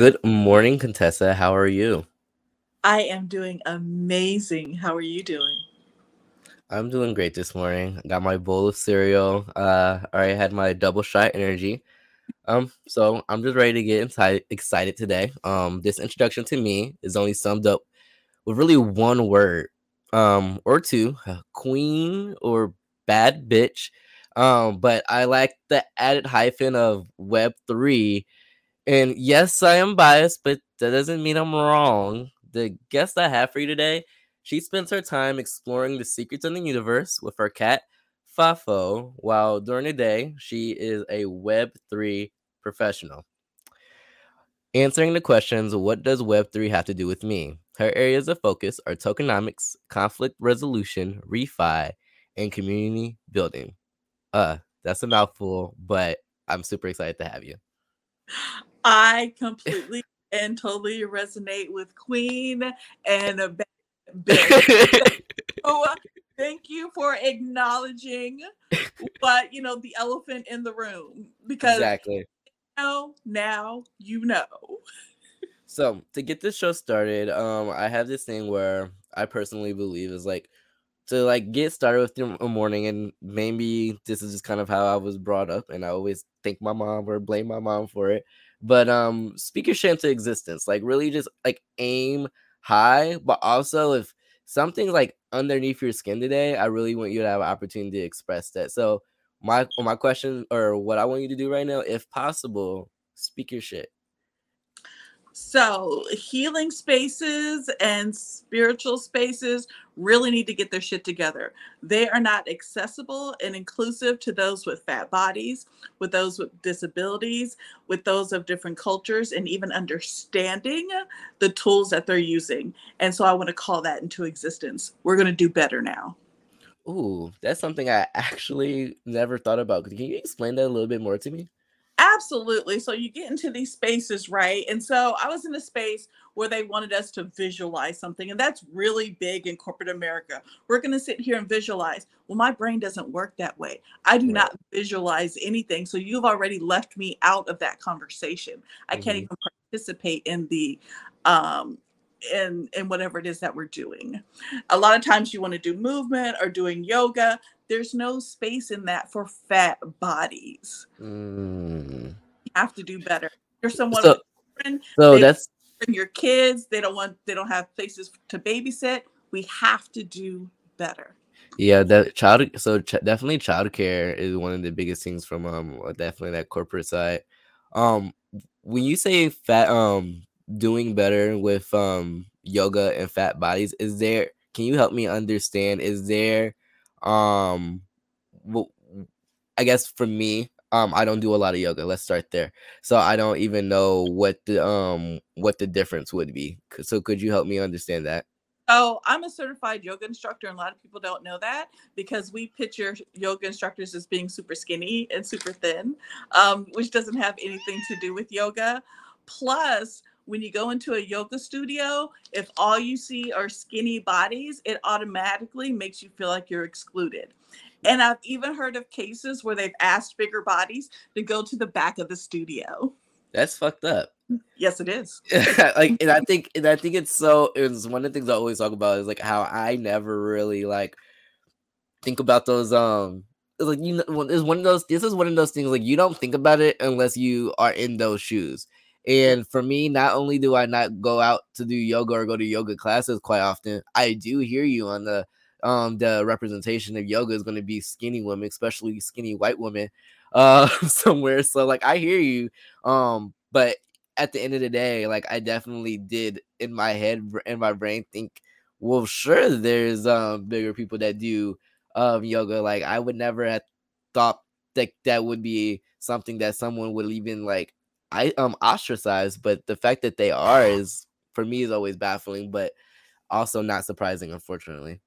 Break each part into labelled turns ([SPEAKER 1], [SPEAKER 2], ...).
[SPEAKER 1] Good morning, Contessa. How are you?
[SPEAKER 2] I am doing amazing. How are you doing?
[SPEAKER 1] I'm doing great this morning. I Got my bowl of cereal. Uh, I already had my double shot energy. Um, so I'm just ready to get inside excited today. Um, this introduction to me is only summed up with really one word, um, or two, queen or bad bitch. Um, but I like the added hyphen of Web three. And yes, I am biased, but that doesn't mean I'm wrong. The guest I have for you today she spends her time exploring the secrets of the universe with her cat, Fafo, while during the day, she is a Web3 professional. Answering the questions, what does Web3 have to do with me? Her areas of focus are tokenomics, conflict resolution, refi, and community building. Uh, that's a mouthful, but I'm super excited to have you.
[SPEAKER 2] I completely and totally resonate with Queen and so, uh, thank you for acknowledging what you know the elephant in the room because
[SPEAKER 1] exactly.
[SPEAKER 2] now now you know.
[SPEAKER 1] So to get this show started um i have this thing where i personally believe is like to like get started with your morning and maybe this is just kind of how i was brought up and i always thank my mom or blame my mom for it but um speak your shit into existence like really just like aim high, but also if something's like underneath your skin today, I really want you to have an opportunity to express that. So my my question or what I want you to do right now, if possible, speak your shit.
[SPEAKER 2] So, healing spaces and spiritual spaces really need to get their shit together. They are not accessible and inclusive to those with fat bodies, with those with disabilities, with those of different cultures, and even understanding the tools that they're using. And so, I want to call that into existence. We're going to do better now.
[SPEAKER 1] Ooh, that's something I actually never thought about. Can you explain that a little bit more to me?
[SPEAKER 2] Absolutely. So you get into these spaces, right? And so I was in a space where they wanted us to visualize something, and that's really big in corporate America. We're going to sit here and visualize. Well, my brain doesn't work that way. I do right. not visualize anything. So you've already left me out of that conversation. I mm-hmm. can't even participate in the um in in whatever it is that we're doing. A lot of times you want to do movement or doing yoga there's no space in that for fat bodies. Mm. You have to do better. There's someone
[SPEAKER 1] so, so that's
[SPEAKER 2] your kids. They don't want. They don't have places to babysit. We have to do better.
[SPEAKER 1] Yeah, that child. So ch- definitely, childcare is one of the biggest things from um definitely that corporate side. Um, when you say fat, um, doing better with um yoga and fat bodies, is there? Can you help me understand? Is there um, well, I guess for me, um, I don't do a lot of yoga. Let's start there. So I don't even know what the um what the difference would be. So could you help me understand that?
[SPEAKER 2] Oh, I'm a certified yoga instructor, and a lot of people don't know that because we picture yoga instructors as being super skinny and super thin, um, which doesn't have anything to do with yoga. Plus, when you go into a yoga studio, if all you see are skinny bodies, it automatically makes you feel like you're excluded. And I've even heard of cases where they've asked bigger bodies to go to the back of the studio.
[SPEAKER 1] That's fucked up.
[SPEAKER 2] Yes, it is.
[SPEAKER 1] like, and I think, and I think it's so. It's one of the things I always talk about is like how I never really like think about those. Um, like you know, it's one of those. This is one of those things like you don't think about it unless you are in those shoes. And for me, not only do I not go out to do yoga or go to yoga classes quite often, I do hear you on the um the representation of yoga is going to be skinny women, especially skinny white women uh somewhere. So like I hear you. Um, but at the end of the day, like I definitely did in my head in my brain think, well, sure, there's um bigger people that do um yoga. Like I would never have thought that that would be something that someone would even like I um ostracized, but the fact that they are is for me is always baffling, but also not surprising, unfortunately.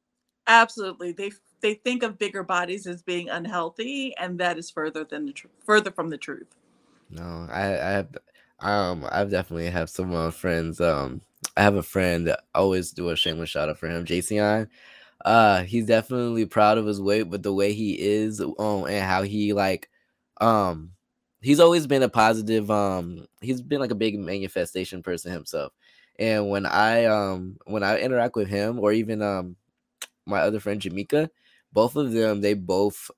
[SPEAKER 2] Absolutely, they they think of bigger bodies as being unhealthy, and that is further than the tr- further from the truth.
[SPEAKER 1] No, I I have um I've definitely have some uh, friends. Um, I have a friend that always do a shameless shout out for him, Jason. Uh, he's definitely proud of his weight, but the way he is, um, and how he like, um, he's always been a positive um he's been like a big manifestation person himself. And when i um when i interact with him or even um my other friend jamaica both of them they both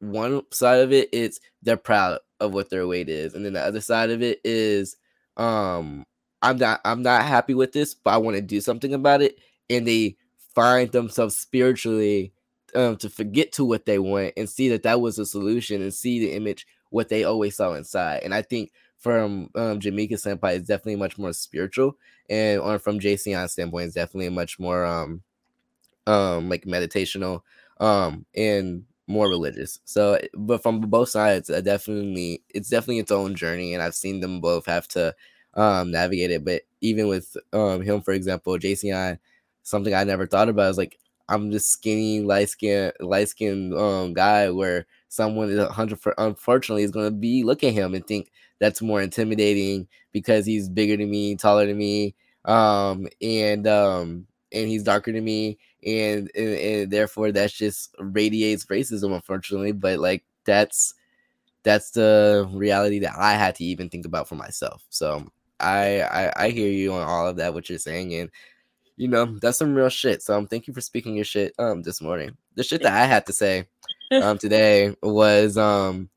[SPEAKER 1] one side of it is they're proud of what their weight is and then the other side of it is um i'm not i'm not happy with this but i want to do something about it and they find themselves spiritually um, to forget to what they want and see that that was a solution and see the image what they always saw inside. And I think from um, Jamaica Senpai, it's definitely much more spiritual, and or from JCon standpoint, is definitely much more um um like meditational um and more religious. So, but from both sides, I definitely it's definitely its own journey, and I've seen them both have to um navigate it. But even with um him, for example, JCI, something I never thought about is like I'm this skinny, light skin, light skinned um guy where someone is 100 unfortunately is going to be look at him and think that's more intimidating because he's bigger than me taller than me um and um and he's darker than me and, and and therefore that's just radiates racism unfortunately. But like that's that's the reality that i had to even think about for myself. So I, I i hear you on all of that what you're saying and you know that's some real shit. So um thank you for speaking your shit um this morning. The shit that i had to say um today was um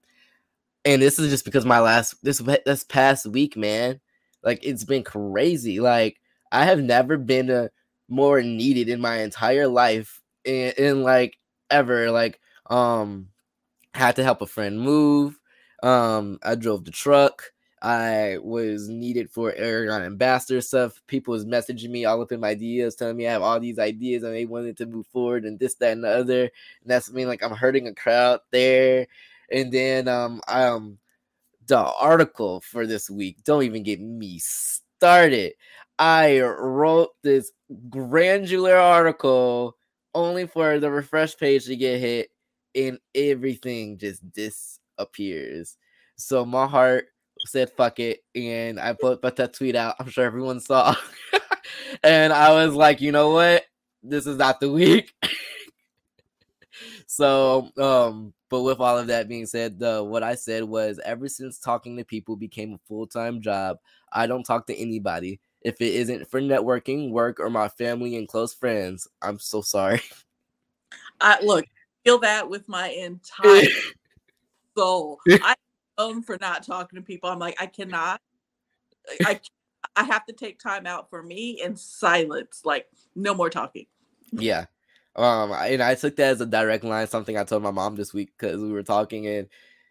[SPEAKER 1] and this is just because my last this this past week, man, like it's been crazy. Like I have never been a, more needed in my entire life in, in like ever. Like um had to help a friend move. Um I drove the truck. I was needed for Aragon ambassador stuff. People was messaging me all up in my ideas, telling me I have all these ideas and they wanted to move forward and this, that, and the other. And that's me like I'm hurting a crowd there. And then um um the article for this week. Don't even get me started. I wrote this granular article only for the refresh page to get hit and everything just disappears. So my heart said fuck it and I put put that tweet out. I'm sure everyone saw. and I was like, you know what? This is not the week. so um but with all of that being said, the what I said was ever since talking to people became a full-time job, I don't talk to anybody. If it isn't for networking, work, or my family and close friends, I'm so sorry.
[SPEAKER 2] I look, feel that with my entire soul. I own for not talking to people. I'm like, I cannot. I I have to take time out for me in silence. Like, no more talking.
[SPEAKER 1] Yeah. Um, and I took that as a direct line, something I told my mom this week because we were talking and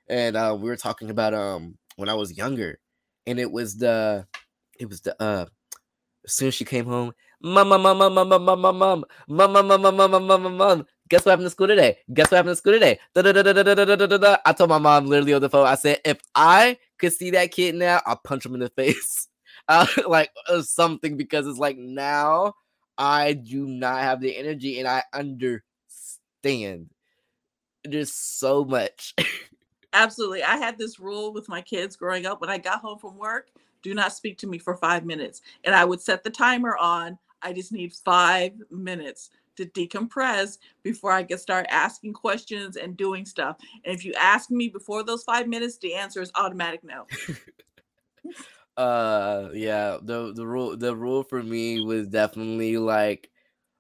[SPEAKER 1] and uh, we were talking about um when I was younger, and it was the it was the uh as soon as she came home, mom, mom, mom, mom, mom, mom, mom, mom, mom, mom, mom, mom, mom, mom, mom. Guess what happened to school today? Guess what happened to school today? Da, da, da, I told my mom literally on the phone. I said, if I could see that kid now, I'll punch him in the face, uh, like uh, something, because it's like now I do not have the energy, and I understand. There's so much.
[SPEAKER 2] Absolutely, I had this rule with my kids growing up. When I got home from work, do not speak to me for five minutes, and I would set the timer on. I just need five minutes to decompress before I can start asking questions and doing stuff. And if you ask me before those five minutes, the answer is automatic no.
[SPEAKER 1] uh yeah the the rule the rule for me was definitely like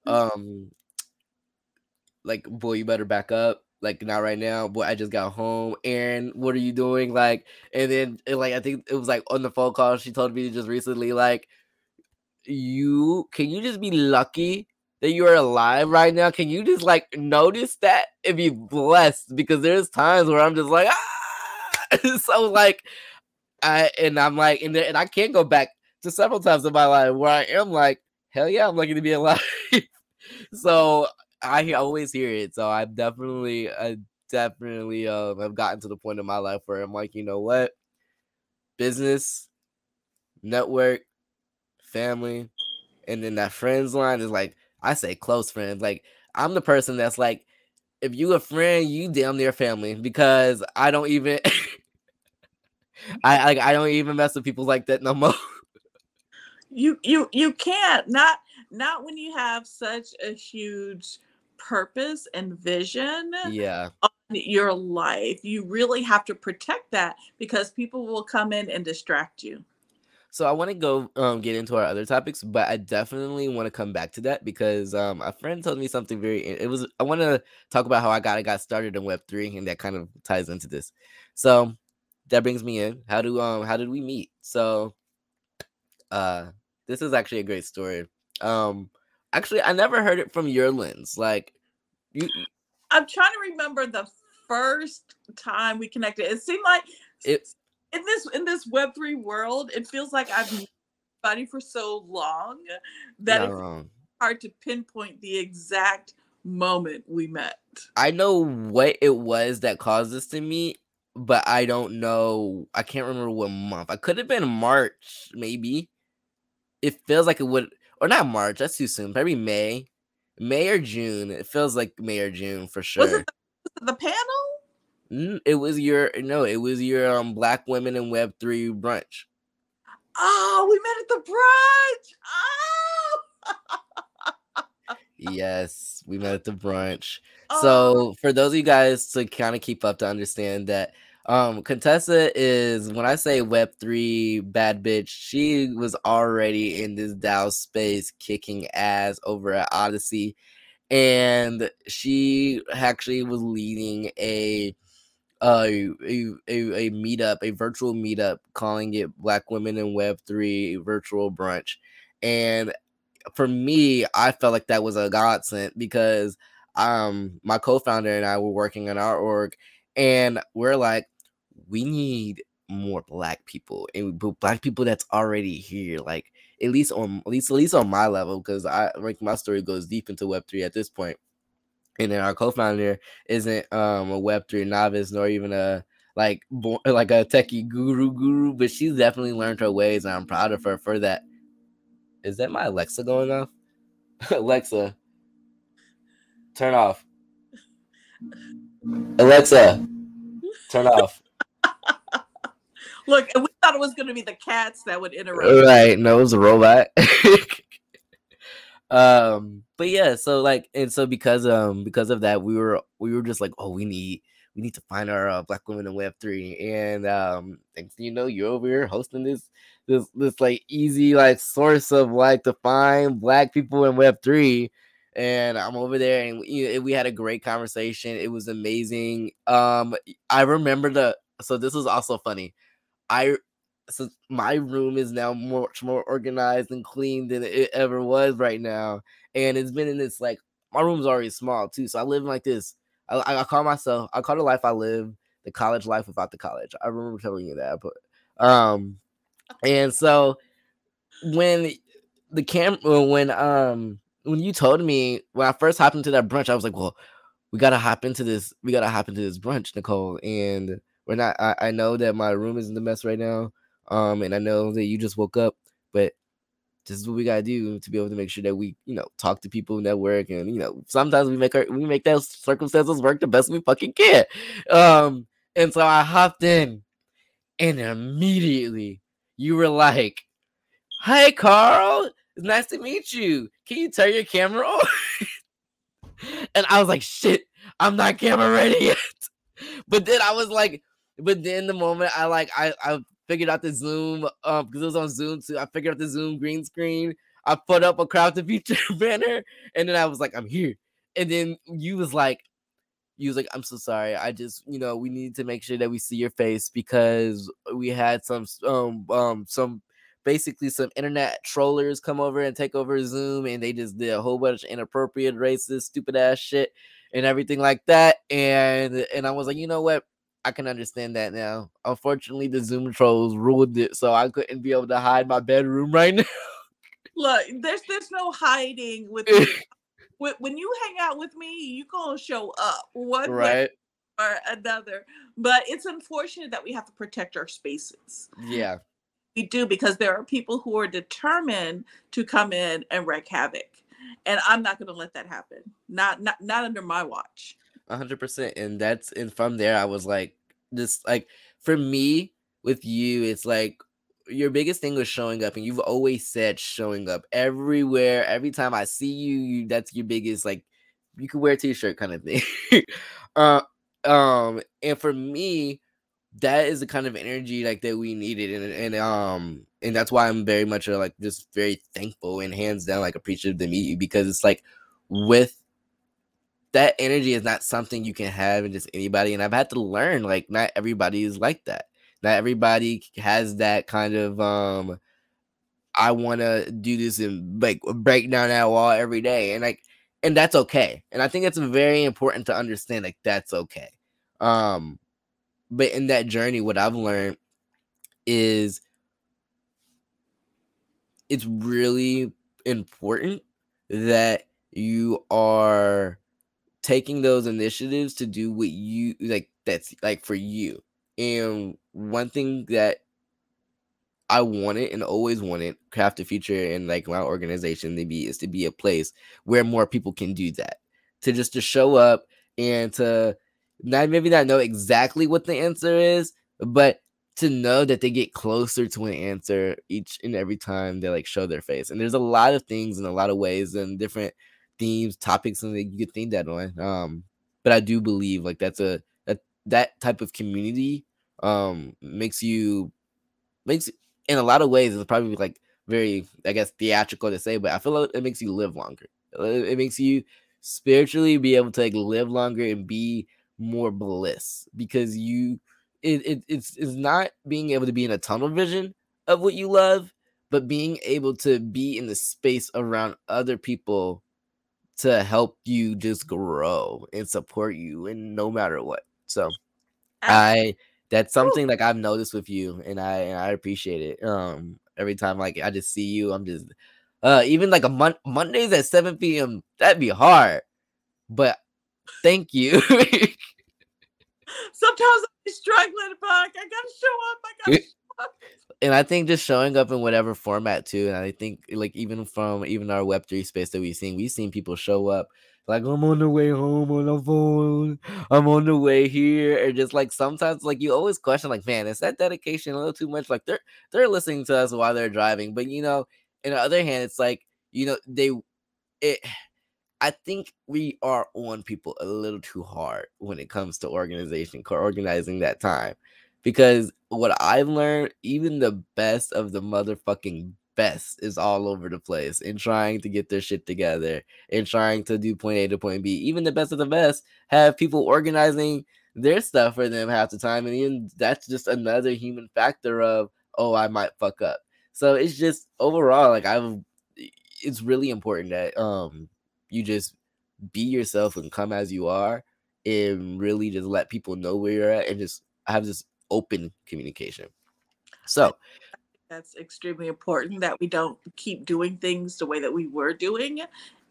[SPEAKER 1] um like boy you better back up like not right now boy i just got home aaron what are you doing like and then and like i think it was like on the phone call she told me just recently like you can you just be lucky that you are alive right now can you just like notice that and be blessed because there's times where i'm just like ah! so like I and I'm like, and, and I can't go back to several times in my life where I am like, hell yeah, I'm lucky to be alive. so I always hear it. So I definitely, I definitely uh, have gotten to the point in my life where I'm like, you know what, business, network, family, and then that friends line is like I say close friends. Like I'm the person that's like, if you a friend, you damn near family because I don't even. I like I don't even mess with people like that no more.
[SPEAKER 2] You you you can't not not when you have such a huge purpose and vision.
[SPEAKER 1] Yeah.
[SPEAKER 2] On your life. You really have to protect that because people will come in and distract you.
[SPEAKER 1] So I want to go um, get into our other topics, but I definitely want to come back to that because um, a friend told me something very. It was I want to talk about how I got I got started in Web three, and that kind of ties into this. So that brings me in. How do um how did we meet? So uh this is actually a great story. Um actually I never heard it from your lens. Like you
[SPEAKER 2] I'm trying to remember the first time we connected. It seemed like
[SPEAKER 1] it
[SPEAKER 2] in this in this web three world, it feels like I've known somebody for so long that it's
[SPEAKER 1] wrong.
[SPEAKER 2] hard to pinpoint the exact moment we met.
[SPEAKER 1] I know what it was that caused us to meet, but I don't know. I can't remember what month. I could have been March, maybe. It feels like it would, or not March. That's too soon. Maybe May, May or June. It feels like May or June for sure.
[SPEAKER 2] Was it the, was it the panel?
[SPEAKER 1] Mm, It was your no. It was your um Black Women in Web three brunch.
[SPEAKER 2] Oh, we met at the brunch. Oh.
[SPEAKER 1] Yes, we met at the brunch.
[SPEAKER 2] oh.
[SPEAKER 1] So for those of you guys to kind of keep up to understand that um Contessa is when I say web three bad bitch, she was already in this DAO space kicking ass over at Odyssey. And she actually was leading a uh, a, a a meetup, a virtual meetup, calling it Black Women in Web Three Virtual Brunch. And for me, I felt like that was a godsend because um my co-founder and I were working on our org, and we're like, we need more black people and black people that's already here, like at least on at least at least on my level, because I like my story goes deep into Web three at this point. And then our co-founder isn't um a Web three novice nor even a like born, like a techie guru guru, but she's definitely learned her ways, and I'm proud of her for that. Is that my Alexa going off? Alexa, turn off. Alexa, turn off.
[SPEAKER 2] Look, we thought it was going to be the cats that would interrupt.
[SPEAKER 1] Right, no, it was a robot. um, but yeah, so like, and so because um because of that, we were we were just like, oh, we need we need to find our uh, black women in Web three, and um, next you know, you're over here hosting this this this like easy like source of like to find black people in Web three. And I'm over there, and we, we had a great conversation. It was amazing. Um, I remember the so this was also funny. I so my room is now much more organized and clean than it ever was right now, and it's been in this like my room's already small too. So I live like this. I, I I call myself I call the life I live the college life without the college. I remember telling you that, but um, and so when the camera when um when you told me when I first hopped into that brunch, I was like, well, we gotta hop into this. We gotta hop into this brunch, Nicole, and we're not. I, I know that my room is in the mess right now. Um, and I know that you just woke up, but this is what we gotta do to be able to make sure that we, you know, talk to people, network, and you know, sometimes we make our we make those circumstances work the best we fucking can. Um, and so I hopped in, and immediately you were like, "Hey, Carl, it's nice to meet you. Can you turn your camera on?" and I was like, "Shit, I'm not camera ready yet." but then I was like, but then the moment I like I I figured out the Zoom um because it was on Zoom too. I figured out the Zoom green screen. I put up a to feature banner, and then I was like, I'm here. And then you was like, you was like, I'm so sorry. I just, you know, we need to make sure that we see your face because we had some um um some basically some internet trollers come over and take over Zoom and they just did a whole bunch of inappropriate, racist, stupid ass shit and everything like that. And and I was like, you know what? I can understand that now. Unfortunately, the Zoom trolls ruled it, so I couldn't be able to hide my bedroom right now.
[SPEAKER 2] Look, there's there's no hiding with. When, when you hang out with me, you gonna show up one way or another. But it's unfortunate that we have to protect our spaces.
[SPEAKER 1] Yeah.
[SPEAKER 2] We do because there are people who are determined to come in and wreak havoc, and I'm not gonna let that happen. Not not not under my watch.
[SPEAKER 1] Hundred percent. And that's and from there I was like this like for me with you, it's like your biggest thing was showing up and you've always said showing up everywhere. Every time I see you, you that's your biggest like you could wear a t-shirt kind of thing. uh um, and for me, that is the kind of energy like that we needed, and and um, and that's why I'm very much uh, like just very thankful and hands down like appreciative to meet you because it's like with that energy is not something you can have in just anybody, and I've had to learn like not everybody is like that. Not everybody has that kind of um. I want to do this and like break down that wall every day, and like, and that's okay. And I think it's very important to understand like that's okay. Um, but in that journey, what I've learned is it's really important that you are taking those initiatives to do what you like that's like for you. And one thing that I wanted and always wanted craft a future and like my organization to be is to be a place where more people can do that. To just to show up and to not maybe not know exactly what the answer is, but to know that they get closer to an answer each and every time they like show their face. And there's a lot of things in a lot of ways and different themes, topics, and you could think that on. Um, but I do believe like that's a that that type of community um makes you makes in a lot of ways it's probably like very I guess theatrical to say, but I feel like it makes you live longer. It makes you spiritually be able to like live longer and be more bliss because you it, it it's it's not being able to be in a tunnel vision of what you love, but being able to be in the space around other people to help you just grow and support you and no matter what. So I that's something like I've noticed with you and I and I appreciate it. Um every time like I just see you, I'm just uh even like a mon- Mondays at 7 p.m. That'd be hard. But thank you.
[SPEAKER 2] Sometimes I'm struggling, but I gotta show up. I gotta.
[SPEAKER 1] And I think just showing up in whatever format too. And I think like even from even our web three space that we've seen, we've seen people show up like I'm on the way home on the phone. I'm on the way here. and just like sometimes like you always question, like, man, is that dedication a little too much? Like they're they're listening to us while they're driving. But you know, in the other hand, it's like, you know, they it I think we are on people a little too hard when it comes to organization, organizing that time. Because what I've learned, even the best of the motherfucking best is all over the place in trying to get their shit together and trying to do point A to point B. Even the best of the best have people organizing their stuff for them half the time. And even that's just another human factor of, oh, I might fuck up. So it's just overall, like I've it's really important that um you just be yourself and come as you are and really just let people know where you're at and just have this open communication. So
[SPEAKER 2] that's extremely important that we don't keep doing things the way that we were doing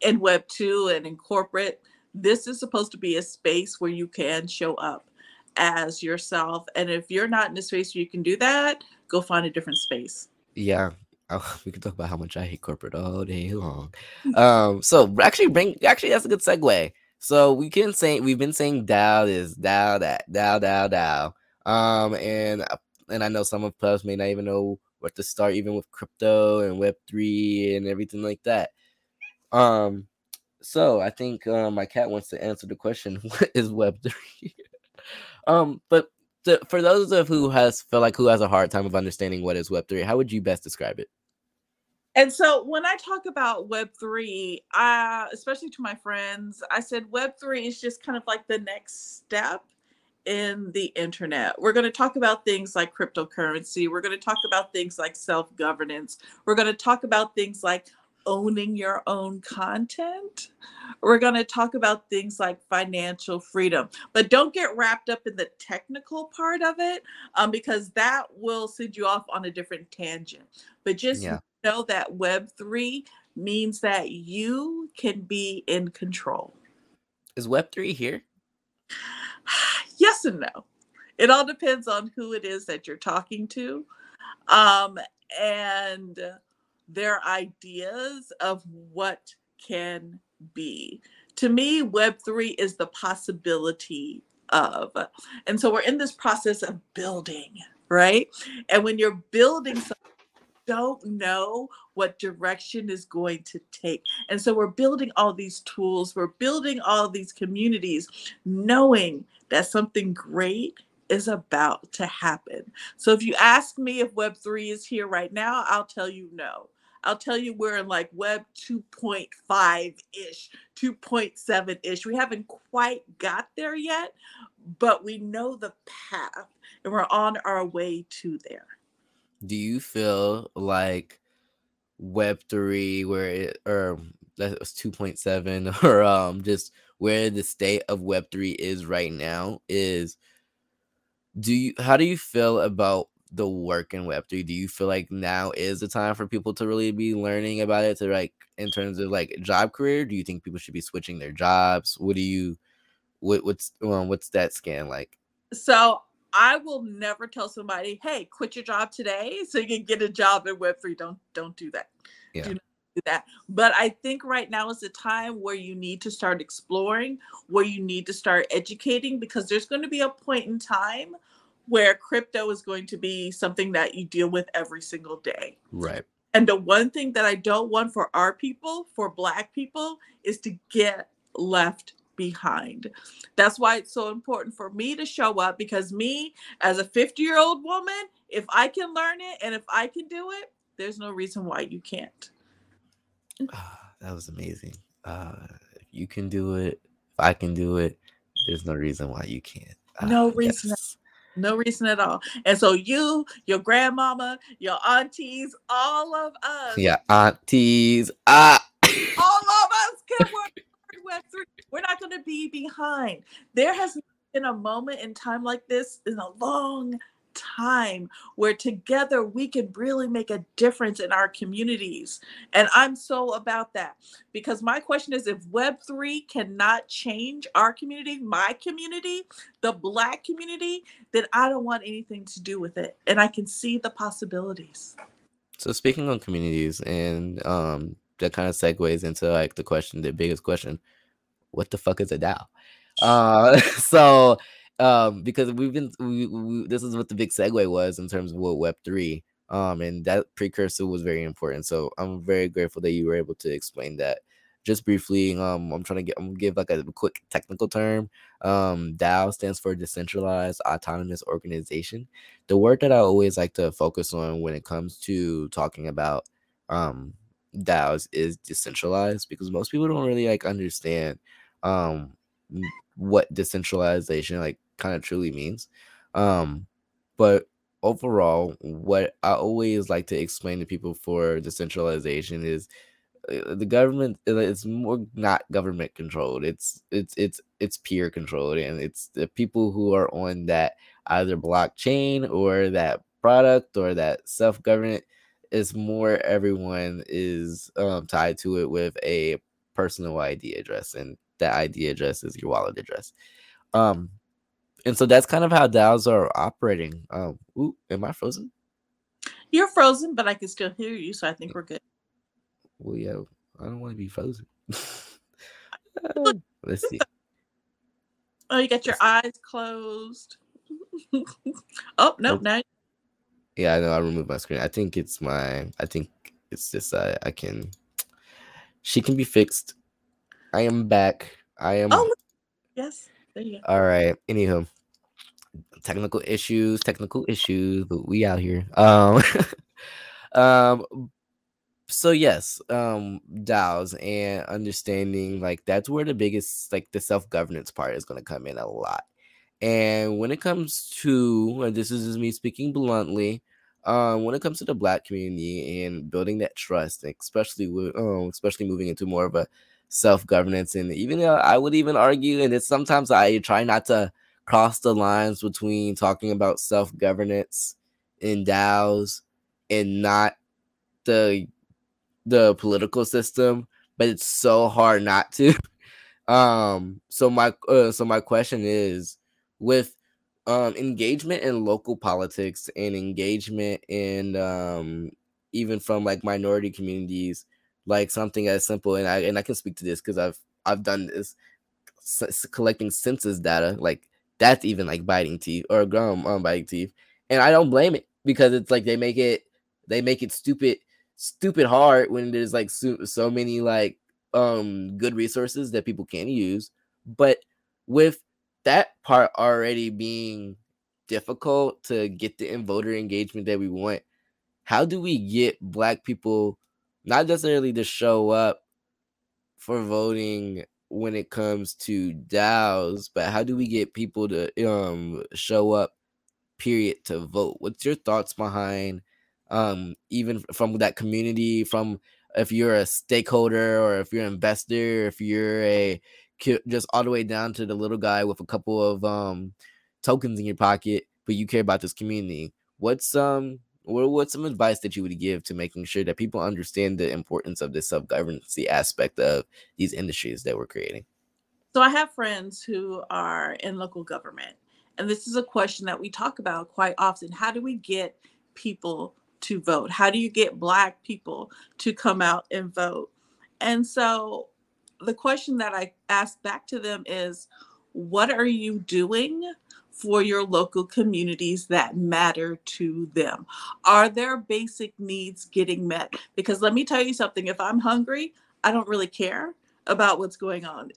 [SPEAKER 2] in web 2 and in corporate this is supposed to be a space where you can show up as yourself and if you're not in a space where you can do that go find a different space
[SPEAKER 1] yeah Oh, we could talk about how much I hate corporate all day long. Um, so actually, bring actually that's a good segue. So we can say we've been saying DAO is DAO that DAO DAO DAO. Um, and uh, and I know some of us may not even know where to start, even with crypto and Web three and everything like that. Um, so I think uh, my cat wants to answer the question: What is Web three? um, but to, for those of who has feel like who has a hard time of understanding what is Web three, how would you best describe it?
[SPEAKER 2] And so when I talk about Web3, uh, especially to my friends, I said Web3 is just kind of like the next step in the internet. We're going to talk about things like cryptocurrency. We're going to talk about things like self governance. We're going to talk about things like owning your own content. We're going to talk about things like financial freedom, but don't get wrapped up in the technical part of it um, because that will send you off on a different tangent. But just yeah. know that Web3 means that you can be in control.
[SPEAKER 1] Is Web3 here?
[SPEAKER 2] Yes and no. It all depends on who it is that you're talking to. Um, and their ideas of what can be. To me, Web3 is the possibility of. And so we're in this process of building, right? And when you're building something, don't know what direction is going to take. And so we're building all these tools, we're building all these communities, knowing that something great is about to happen. So if you ask me if Web3 is here right now, I'll tell you no. I'll tell you we're in like Web 2.5 ish, 2.7 ish. We haven't quite got there yet, but we know the path and we're on our way to there.
[SPEAKER 1] Do you feel like Web3, where it, or that was 2.7, or um, just where the state of Web3 is right now is do you how do you feel about the work in web3 do you feel like now is the time for people to really be learning about it to like in terms of like job career? Do you think people should be switching their jobs? What do you what, what's um, what's that scan like?
[SPEAKER 2] So i will never tell somebody hey quit your job today so you can get a job in web3 don't don't do that yeah. do do that but i think right now is the time where you need to start exploring where you need to start educating because there's going to be a point in time where crypto is going to be something that you deal with every single day.
[SPEAKER 1] Right.
[SPEAKER 2] And the one thing that I don't want for our people, for Black people, is to get left behind. That's why it's so important for me to show up because, me as a 50 year old woman, if I can learn it and if I can do it, there's no reason why you can't.
[SPEAKER 1] Oh, that was amazing. Uh, if you can do it, if I can do it, there's no reason why you can't.
[SPEAKER 2] Uh, no reason. Yes. No reason at all. And so you, your grandmama, your aunties, all of us.
[SPEAKER 1] Yeah, aunties. Ah.
[SPEAKER 2] all of us can work We're not going to be behind. There has been a moment in time like this in a long time where together we can really make a difference in our communities. And I'm so about that because my question is if Web3 cannot change our community, my community, the Black community, then I don't want anything to do with it. And I can see the possibilities.
[SPEAKER 1] So, speaking on communities, and um, that kind of segues into like the question, the biggest question what the fuck is a DAO? Uh, so um because we've been we, we, this is what the big segue was in terms of what web 3 um and that precursor was very important. So i'm very grateful that you were able to explain that. Just briefly um i'm trying to get i'm gonna give like a quick technical term. Um dao stands for decentralized autonomous organization. The word that i always like to focus on when it comes to talking about um daos is decentralized because most people don't really like understand um what decentralization like kind of truly means. Um, but overall, what I always like to explain to people for decentralization is uh, the government it's more not government controlled it's it's it's it's peer controlled and it's the people who are on that either blockchain or that product or that self-government is more everyone is um, tied to it with a personal id address and that id address is your wallet address um and so that's kind of how DAOs are operating. Um, ooh, am I frozen?
[SPEAKER 2] You're frozen, but I can still hear you, so I think we're good.
[SPEAKER 1] Well, yeah, I don't want to be frozen. Let's see.
[SPEAKER 2] Oh, you got your eyes closed. oh no, now.
[SPEAKER 1] Yeah, I know. I removed my screen. I think it's my. I think it's just. Uh, I can. She can be fixed. I am back. I am.
[SPEAKER 2] Oh, yes. There you go.
[SPEAKER 1] All right. Anywho, technical issues, technical issues, but we out here. Um, um, so yes, um, DAOs and understanding like that's where the biggest like the self governance part is going to come in a lot. And when it comes to, and this is me speaking bluntly, um, when it comes to the black community and building that trust, especially with, um, especially moving into more of a self governance, and even uh, I would even argue, and it's sometimes I try not to cross the lines between talking about self governance in DAOs and not the the political system, but it's so hard not to. um, so my uh, so my question is with um engagement in local politics and engagement in um even from like minority communities like something as simple and I and I can speak to this because I've I've done this s- collecting census data like that's even like biting teeth or gum on biting teeth and I don't blame it because it's like they make it they make it stupid, stupid hard when there's like so, so many like um good resources that people can use. But with that part already being difficult to get the voter engagement that we want, how do we get black people not necessarily to show up for voting when it comes to DAOs, but how do we get people to um show up period to vote? What's your thoughts behind um even from that community from if you're a stakeholder or if you're an investor, if you're a just all the way down to the little guy with a couple of um tokens in your pocket, but you care about this community. What's um what what's some advice that you would give to making sure that people understand the importance of the self governance aspect of these industries that we're creating?
[SPEAKER 2] So I have friends who are in local government, and this is a question that we talk about quite often. How do we get people to vote? How do you get Black people to come out and vote? And so the question that I ask back to them is what are you doing for your local communities that matter to them? Are their basic needs getting met? Because let me tell you something if I'm hungry, I don't really care about what's going on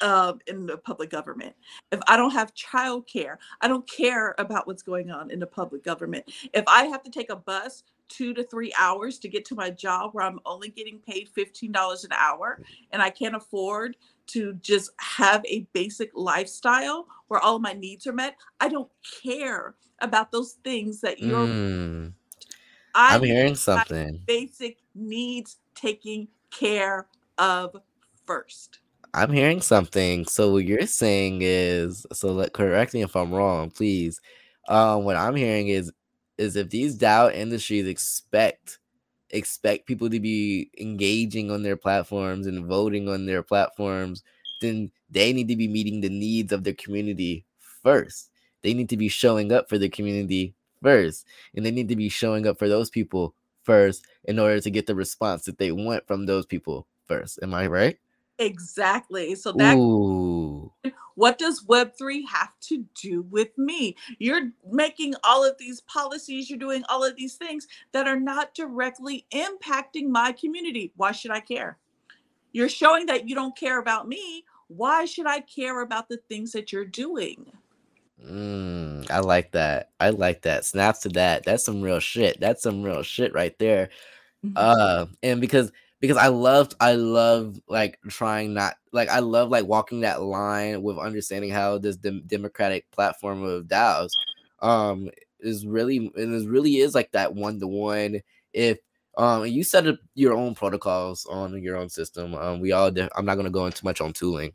[SPEAKER 2] uh, in the public government. If I don't have childcare, I don't care about what's going on in the public government. If I have to take a bus two to three hours to get to my job where I'm only getting paid $15 an hour and I can't afford to just have a basic lifestyle where all of my needs are met, I don't care about those things that you're. Mm.
[SPEAKER 1] I'm hearing something.
[SPEAKER 2] Basic needs taking care of first.
[SPEAKER 1] I'm hearing something. So what you're saying is, so let correct me if I'm wrong, please. Um, what I'm hearing is, is if these DAO industries expect expect people to be engaging on their platforms and voting on their platforms, then they need to be meeting the needs of their community first. They need to be showing up for the community first, and they need to be showing up for those people first in order to get the response that they want from those people first. Am I right?
[SPEAKER 2] Exactly. So that Ooh. what does web3 have to do with me? You're making all of these policies, you're doing all of these things that are not directly impacting my community. Why should I care? You're showing that you don't care about me. Why should I care about the things that you're doing?
[SPEAKER 1] Mm, I like that. I like that. Snaps to that. That's some real shit. That's some real shit right there. Mm-hmm. Uh, and because because I loved I love like trying not like I love like walking that line with understanding how this dem- democratic platform of DAOs um is really and it really is like that one to one if um you set up your own protocols on your own system um we all de- I'm not gonna go into much on tooling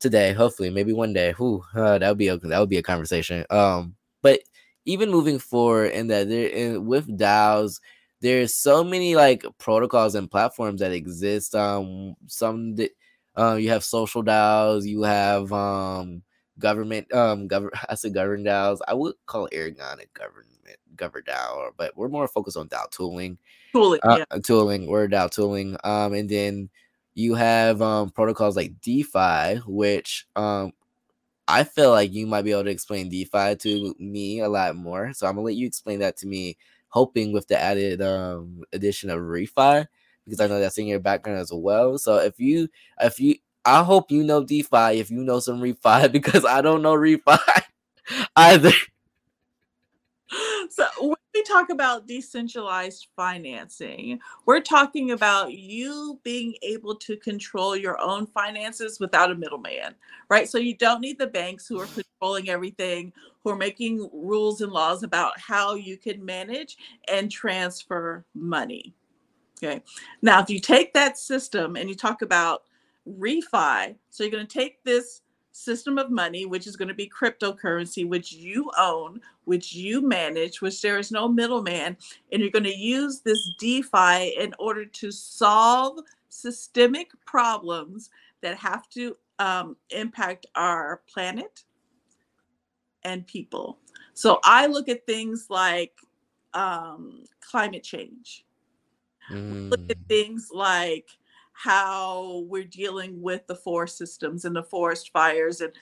[SPEAKER 1] today. Hopefully maybe one day. Who uh, that would be a that would be a conversation. Um but even moving forward in that there in, with DAOs there's so many like protocols and platforms that exist. Um, some that uh, you have social DAOs, you have um government um govern I said government DAOs. I would call Aragon a government govern DAO, but we're more focused on DAO tooling.
[SPEAKER 2] Tooling, uh,
[SPEAKER 1] yeah. tooling, we're DAO tooling. Um, and then you have um protocols like DeFi, which um I feel like you might be able to explain DeFi to me a lot more. So I'm gonna let you explain that to me hoping with the added um addition of refi because I know that's in your background as well. So if you if you I hope you know DeFi if you know some refi because I don't know refi either.
[SPEAKER 2] So we talk about decentralized financing, we're talking about you being able to control your own finances without a middleman, right? So you don't need the banks who are controlling everything, who are making rules and laws about how you can manage and transfer money. Okay. Now, if you take that system and you talk about refi, so you're going to take this system of money, which is going to be cryptocurrency, which you own, which you manage, which there is no middleman. And you're going to use this DeFi in order to solve systemic problems that have to um, impact our planet and people. So I look at things like um, climate change, mm. look at mm. things like how we're dealing with the forest systems and the forest fires and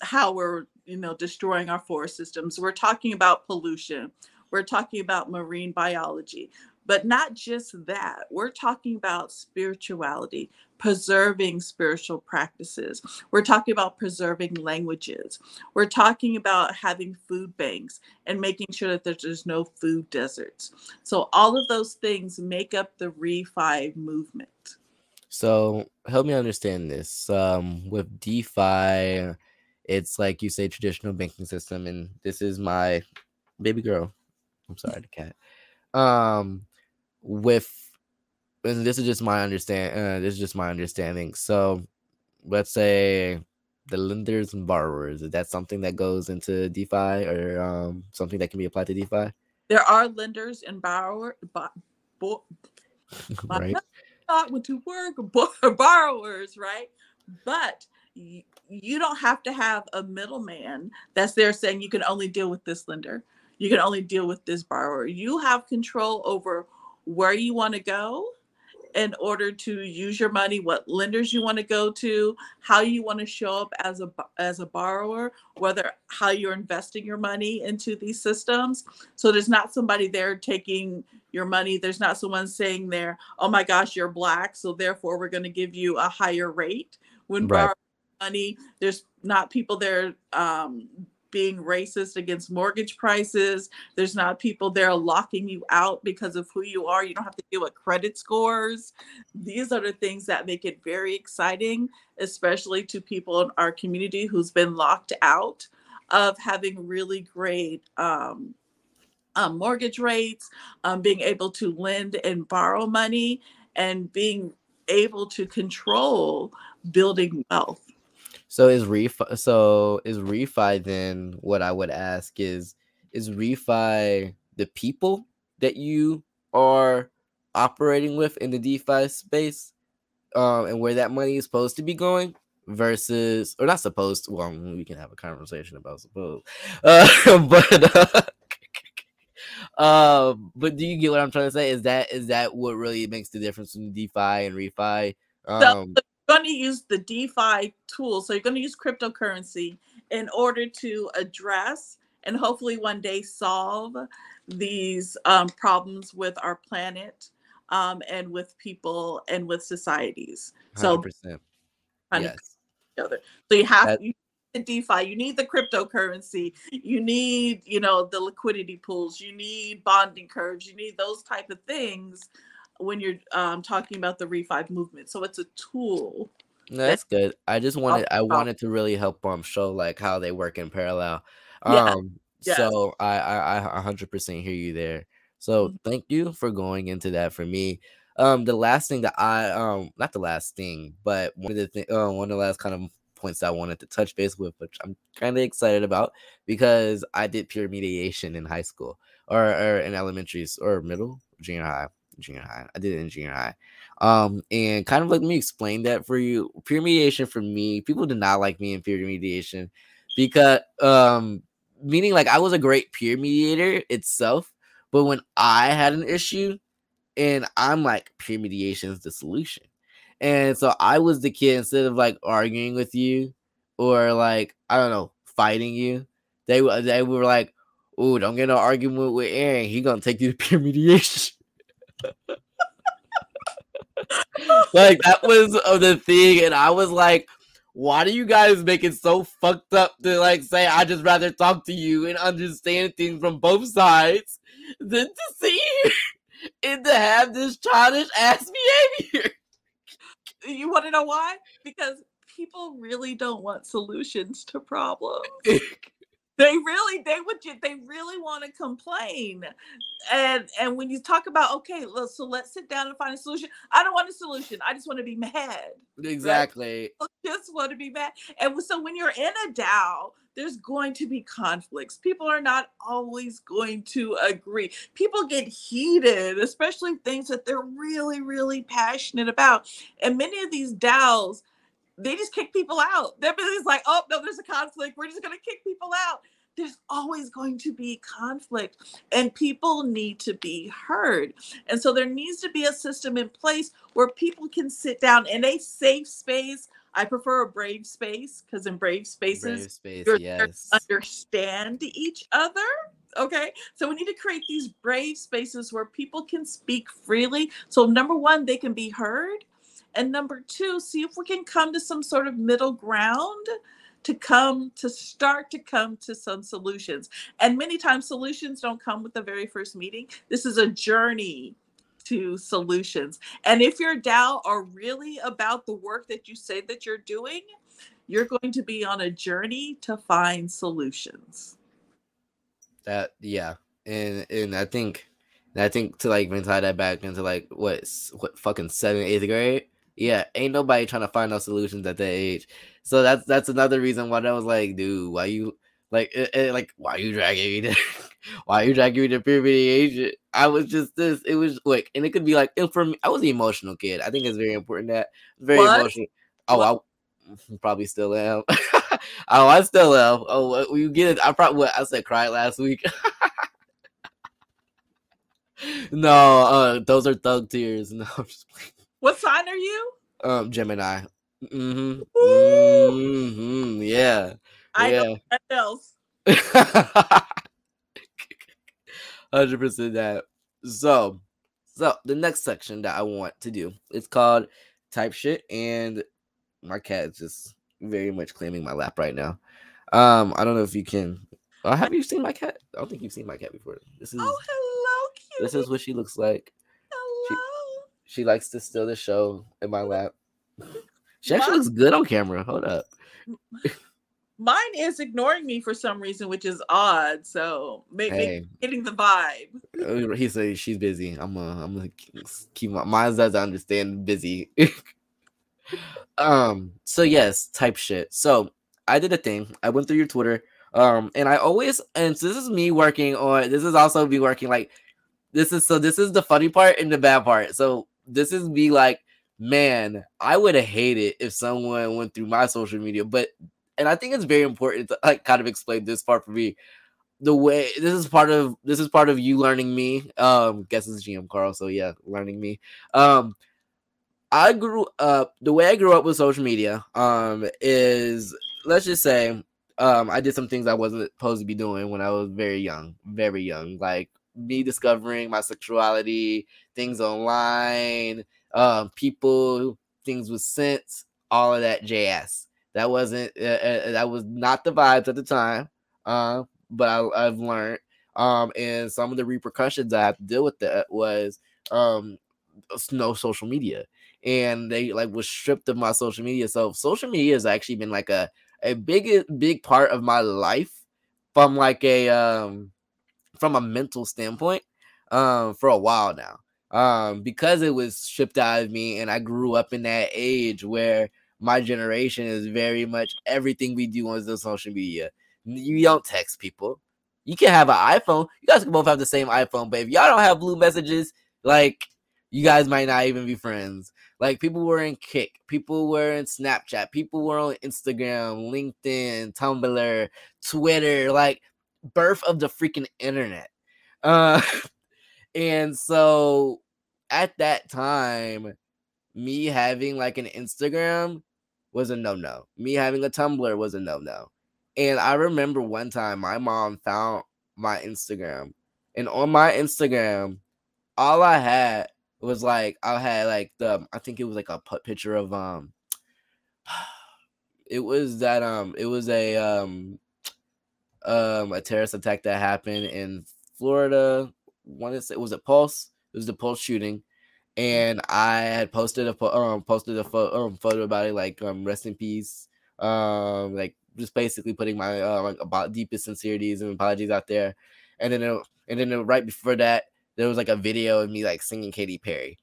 [SPEAKER 2] how we're you know destroying our forest systems we're talking about pollution we're talking about marine biology. But not just that, we're talking about spirituality, preserving spiritual practices. We're talking about preserving languages. We're talking about having food banks and making sure that there's no food deserts. So, all of those things make up the ReFi movement.
[SPEAKER 1] So, help me understand this. Um, with DeFi, it's like you say traditional banking system, and this is my baby girl. I'm sorry, the cat. Um, with and this is just my understand uh, this is just my understanding so let's say the lenders and borrowers is that something that goes into defi or um, something that can be applied to defi
[SPEAKER 2] there are lenders and borrower bo- bo- right not went to work borrowers right? But you don't have to have a middleman that's there saying you can only deal with this lender. You can only deal with this borrower. You have control over where you want to go in order to use your money what lenders you want to go to how you want to show up as a as a borrower whether how you're investing your money into these systems so there's not somebody there taking your money there's not someone saying there oh my gosh you're black so therefore we're going to give you a higher rate when right. borrowing money there's not people there um, being racist against mortgage prices. There's not people there locking you out because of who you are. You don't have to deal with credit scores. These are the things that make it very exciting, especially to people in our community who's been locked out of having really great um, um, mortgage rates, um, being able to lend and borrow money, and being able to control building wealth.
[SPEAKER 1] So is refi so is refi then what I would ask is is refi the people that you are operating with in the DeFi space um and where that money is supposed to be going versus or not supposed to well we can have a conversation about suppose uh, but uh, uh, but do you get what I'm trying to say? Is that is that what really makes the difference between DeFi and refi? Um,
[SPEAKER 2] so going to use the DeFi tool. So you're going to use cryptocurrency in order to address and hopefully one day solve these um, problems with our planet um, and with people and with societies. So,
[SPEAKER 1] 100%.
[SPEAKER 2] yes. Together. So you have that, you the DeFi, you need the cryptocurrency, you need, you know, the liquidity pools, you need bonding curves, you need those type of things when you're um, talking about the refi movement. So it's a tool.
[SPEAKER 1] No, that's good. I just wanted I wanted to really help um show like how they work in parallel. Um yeah. so I I I 100% hear you there. So mm-hmm. thank you for going into that for me. Um the last thing that I um not the last thing, but one of the th- uh, one of the last kind of points I wanted to touch base with, which I'm kind of excited about because I did peer mediation in high school or, or in elementary or middle junior high junior high. I did it in junior high. Um, and kind of let me explain that for you. Peer mediation for me, people did not like me in peer mediation because um meaning like I was a great peer mediator itself, but when I had an issue and I'm like peer mediation is the solution. And so I was the kid instead of like arguing with you or like I don't know, fighting you. They they were like, "Oh, don't get no argument with Aaron. He gonna take you to peer mediation." Like that was uh, the thing, and I was like, why do you guys make it so fucked up to like say I just rather talk to you and understand things from both sides than to see and to have this childish ass behavior?
[SPEAKER 2] You want to know why? Because people really don't want solutions to problems. they really they would they really want to complain. And and when you talk about okay so let's sit down and find a solution i don't want a solution i just want to be mad
[SPEAKER 1] exactly.
[SPEAKER 2] Right? just want to be mad. And so when you're in a dao there's going to be conflicts. People are not always going to agree. People get heated especially things that they're really really passionate about. And many of these daos they just kick people out. They're just like, oh no, there's a conflict. We're just gonna kick people out. There's always going to be conflict, and people need to be heard. And so there needs to be a system in place where people can sit down in a safe space. I prefer a brave space because in brave spaces,
[SPEAKER 1] brave space, yes.
[SPEAKER 2] understand each other Okay. So we need to create these brave spaces where people can speak freely. So, number one, they can be heard. And number two, see if we can come to some sort of middle ground to come to start to come to some solutions. And many times solutions don't come with the very first meeting. This is a journey to solutions. And if your DAO are really about the work that you say that you're doing, you're going to be on a journey to find solutions.
[SPEAKER 1] That yeah, and and I think, and I think to like tie that back into like what what fucking seventh eighth grade. Yeah, ain't nobody trying to find no solutions at that age. So that's that's another reason why I was like, dude, why you like it, it, like why you dragging me to why you dragging me to puberty age? I was just this. It was like, and it could be like for me. I was an emotional kid. I think it's very important that very what? emotional. Oh, what? I mm-hmm, probably still am. oh, I still am. Oh, you get it? I probably what I said cried last week. no, uh, those are thug tears. No,
[SPEAKER 2] what sign are you?
[SPEAKER 1] Um, Gemini. Mm-hmm. mm-hmm. Yeah.
[SPEAKER 2] I yeah. know else.
[SPEAKER 1] Hundred percent that. So, so the next section that I want to do is called type shit, and my cat is just very much claiming my lap right now. Um, I don't know if you can. Uh, have you seen my cat? I don't think you've seen my cat before. This is.
[SPEAKER 2] Oh, hello,
[SPEAKER 1] cute. This is what she looks like. She, likes to steal the show in my lap. She actually looks good on camera. Hold up.
[SPEAKER 2] Mine is ignoring me for some reason, which is odd. So maybe hey. getting the vibe.
[SPEAKER 1] Uh, he says she's busy. I'm gonna I'm gonna keep my mine does I understand busy. um. So yes, type shit. So I did a thing. I went through your Twitter. Um. And I always and so this is me working on. This is also me working like. This is so. This is the funny part and the bad part. So this is me like man, I would have hated if someone went through my social media, but and I think it's very important to like kind of explain this part for me. The way this is part of this is part of you learning me. Um, guess it's GM Carl, so yeah, learning me. Um, I grew up the way I grew up with social media. Um, is let's just say, um, I did some things I wasn't supposed to be doing when I was very young, very young, like me discovering my sexuality, things online, um, people, things with sense, all of that jazz. That wasn't uh, uh, that was not the vibes at the time. Uh, but I, have learned. Um, and some of the repercussions I had to deal with that was um no social media. And they like was stripped of my social media. So social media has actually been like a a big big part of my life from like a um from a mental standpoint um for a while now um because it was stripped out of me and I grew up in that age where my generation is very much everything we do on social media. You don't text people. You can have an iPhone. You guys can both have the same iPhone, but if y'all don't have blue messages, like you guys might not even be friends. Like people were in Kik, people were in Snapchat, people were on Instagram, LinkedIn, Tumblr, Twitter, like birth of the freaking internet. Uh and so at that time, me having like an Instagram was a no no. Me having a Tumblr was a no no. And I remember one time my mom found my Instagram, and on my Instagram, all I had was like I had like the I think it was like a picture of um it was that um it was a um um a terrorist attack that happened in Florida. One is it was a Pulse. It was the Pulse shooting, and I had posted a um posted a photo, um, photo about it, like um rest in peace, um like just basically putting my uh, like about deepest sincerities and apologies out there, and then it, and then it, right before that there was like a video of me like singing Katy Perry,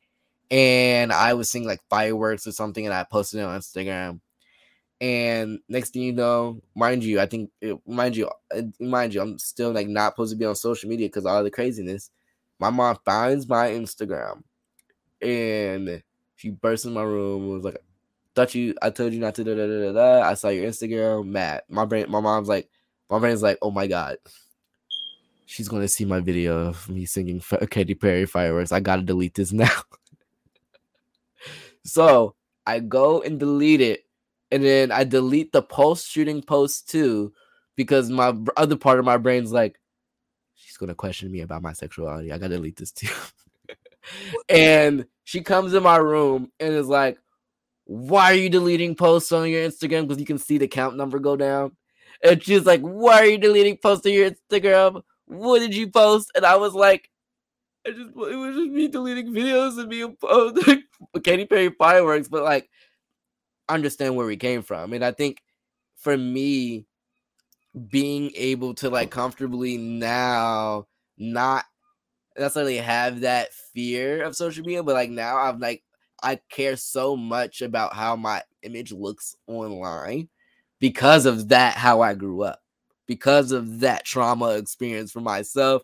[SPEAKER 1] and I was singing like fireworks or something, and I posted it on Instagram. And next thing you know, mind you, I think, it, mind you, uh, mind you, I'm still like not supposed to be on social media because all the craziness. My mom finds my Instagram and she burst in my room and was like, "Thought you, I told you not to." Da, da, da, da, I saw your Instagram, Matt. My brain, my mom's like, my brain's like, "Oh my god." She's gonna see my video of me singing Katy Perry fireworks. I gotta delete this now. so I go and delete it, and then I delete the Pulse shooting post too, because my other part of my brain's like, she's gonna question me about my sexuality. I gotta delete this too. and she comes in my room and is like, Why are you deleting posts on your Instagram? Because you can see the count number go down. And she's like, Why are you deleting posts on your Instagram? What did you post? And I was like, I just it was just me deleting videos and me posting Katy Perry fireworks, but like understand where we came from. And I think for me, being able to like comfortably now not necessarily have that fear of social media, but like now I'm like I care so much about how my image looks online because of that how I grew up. Because of that trauma experience for myself.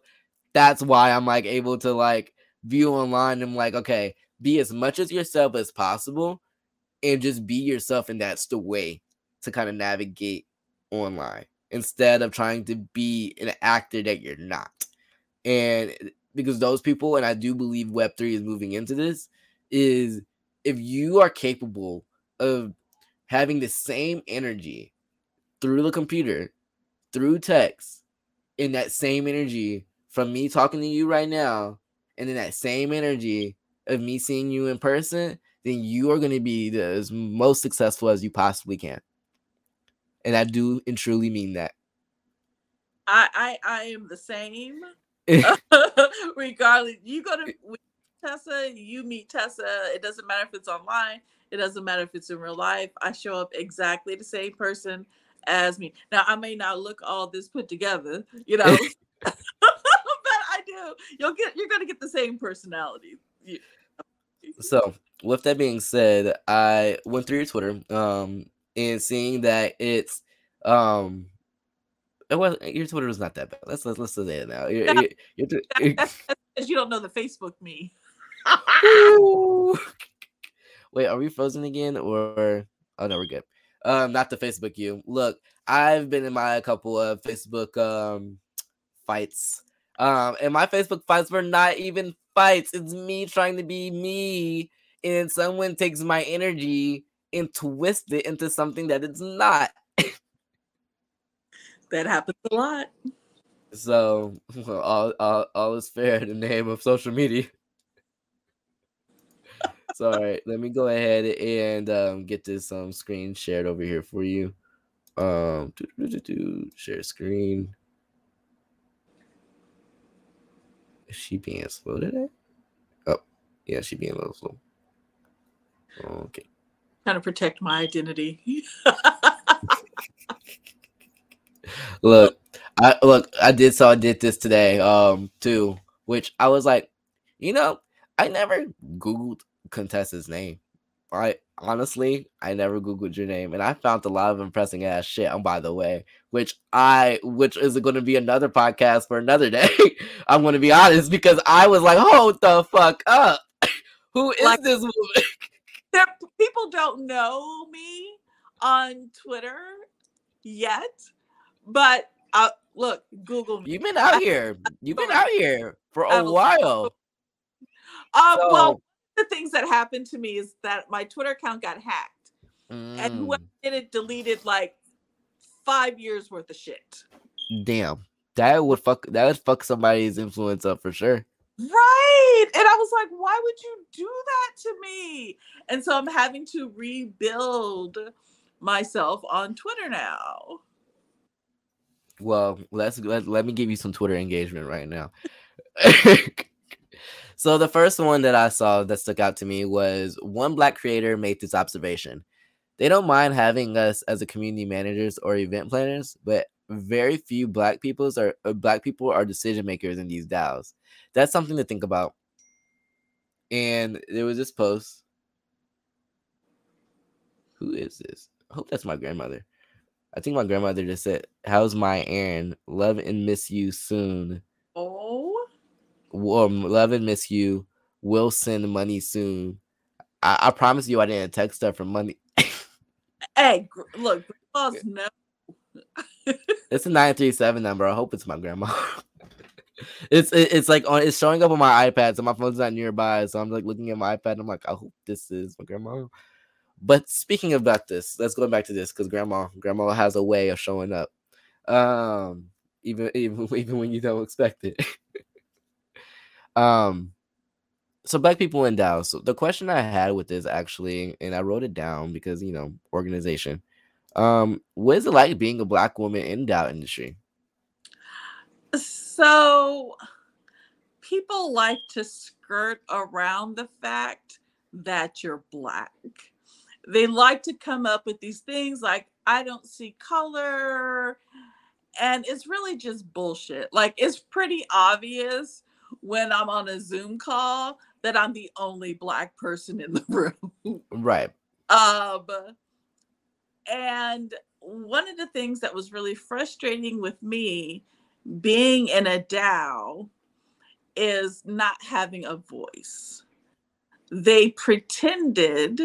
[SPEAKER 1] That's why I'm like able to like view online and like, okay, be as much as yourself as possible and just be yourself and that's the way to kind of navigate online instead of trying to be an actor that you're not. And because those people, and I do believe Web3 is moving into this, is if you are capable of having the same energy through the computer, through text, in that same energy from me talking to you right now, and then that same energy of me seeing you in person, then you are going to be the, as most successful as you possibly can. And I do and truly mean that.
[SPEAKER 2] I I, I am the same. Regardless, you go to eh Tessa, you meet Tessa. It doesn't matter if it's online. It doesn't matter if it's in real life. I show up exactly the same person as me. Now I may not look all this put together, you know, but I do. You'll get. You're gonna get the same personality.
[SPEAKER 1] So with that being said, I went through your Twitter, um, and seeing that it's um it was your Twitter was not that bad. Let's let's let's say it now. You're,
[SPEAKER 2] that's, you don't know the Facebook me.
[SPEAKER 1] Wait, are we frozen again or oh no, we're good. Um, not the Facebook you. Look, I've been in my couple of Facebook um fights. Um, and my Facebook fights were not even fights. It's me trying to be me, and someone takes my energy and twists it into something that it's not
[SPEAKER 2] that happens a lot.
[SPEAKER 1] So all, all, all is fair in the name of social media. so all right, let me go ahead and um, get this um, screen shared over here for you. Um, share screen. Is she being slow today? Oh, yeah, she being a little slow. Okay.
[SPEAKER 2] Trying to protect my identity.
[SPEAKER 1] look, I look, I did so I did this today, um, too, which I was like, you know, I never Googled Contessa's name. I honestly, I never Googled your name, and I found a lot of impressing ass shit. On by the way, which I, which is going to be another podcast for another day. I'm going to be honest because I was like, hold the fuck up. Who is like, this woman?
[SPEAKER 2] people don't know me on Twitter yet, but uh, look, Google
[SPEAKER 1] me. You've been out here. You've been out here for a while.
[SPEAKER 2] Um, so, well, the things that happened to me is that my Twitter account got hacked, mm. and whoever did it deleted like five years worth of shit.
[SPEAKER 1] Damn, that would fuck. That would fuck somebody's influence up for sure.
[SPEAKER 2] Right. And I was like, why would you do that to me? And so I'm having to rebuild myself on Twitter now.
[SPEAKER 1] Well, let's let, let me give you some Twitter engagement right now. so the first one that I saw that stuck out to me was one black creator made this observation. They don't mind having us as a community managers or event planners, but very few black peoples are uh, black people are decision makers in these DAOs. That's something to think about. And there was this post. Who is this? I hope that's my grandmother. I think my grandmother just said, "How's my Aaron? Love and miss you soon."
[SPEAKER 2] Oh.
[SPEAKER 1] Um, love and miss you. Will send money soon. I, I promise you, I didn't text her for money.
[SPEAKER 2] hey, look, grandmas know.
[SPEAKER 1] it's a nine three seven number. I hope it's my grandma. it's it, it's like on it's showing up on my iPad, so my phone's not nearby. So I'm like looking at my iPad. I'm like, I hope this is my grandma. But speaking of about this, let's go back to this because grandma grandma has a way of showing up. Um, even even even when you don't expect it. um, so black people in DAO. So the question I had with this actually, and I wrote it down because you know organization. Um, what is it like being a black woman in DAO industry?
[SPEAKER 2] So people like to skirt around the fact that you're black. They like to come up with these things like, I don't see color. And it's really just bullshit. Like, it's pretty obvious when I'm on a Zoom call that I'm the only black person in the room.
[SPEAKER 1] Right.
[SPEAKER 2] Um, and one of the things that was really frustrating with me being in a DAO is not having a voice. They pretended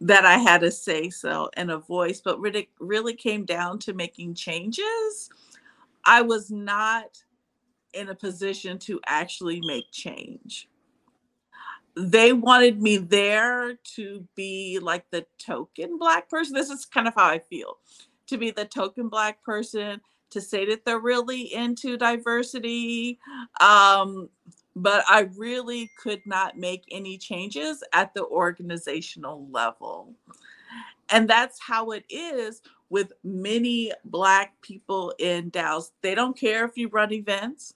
[SPEAKER 2] that I had a say so and a voice, but really, really came down to making changes. I was not in a position to actually make change. They wanted me there to be like the token Black person. This is kind of how I feel to be the token Black person, to say that they're really into diversity. Um, but I really could not make any changes at the organizational level. And that's how it is with many Black people in DAOs. They don't care if you run events,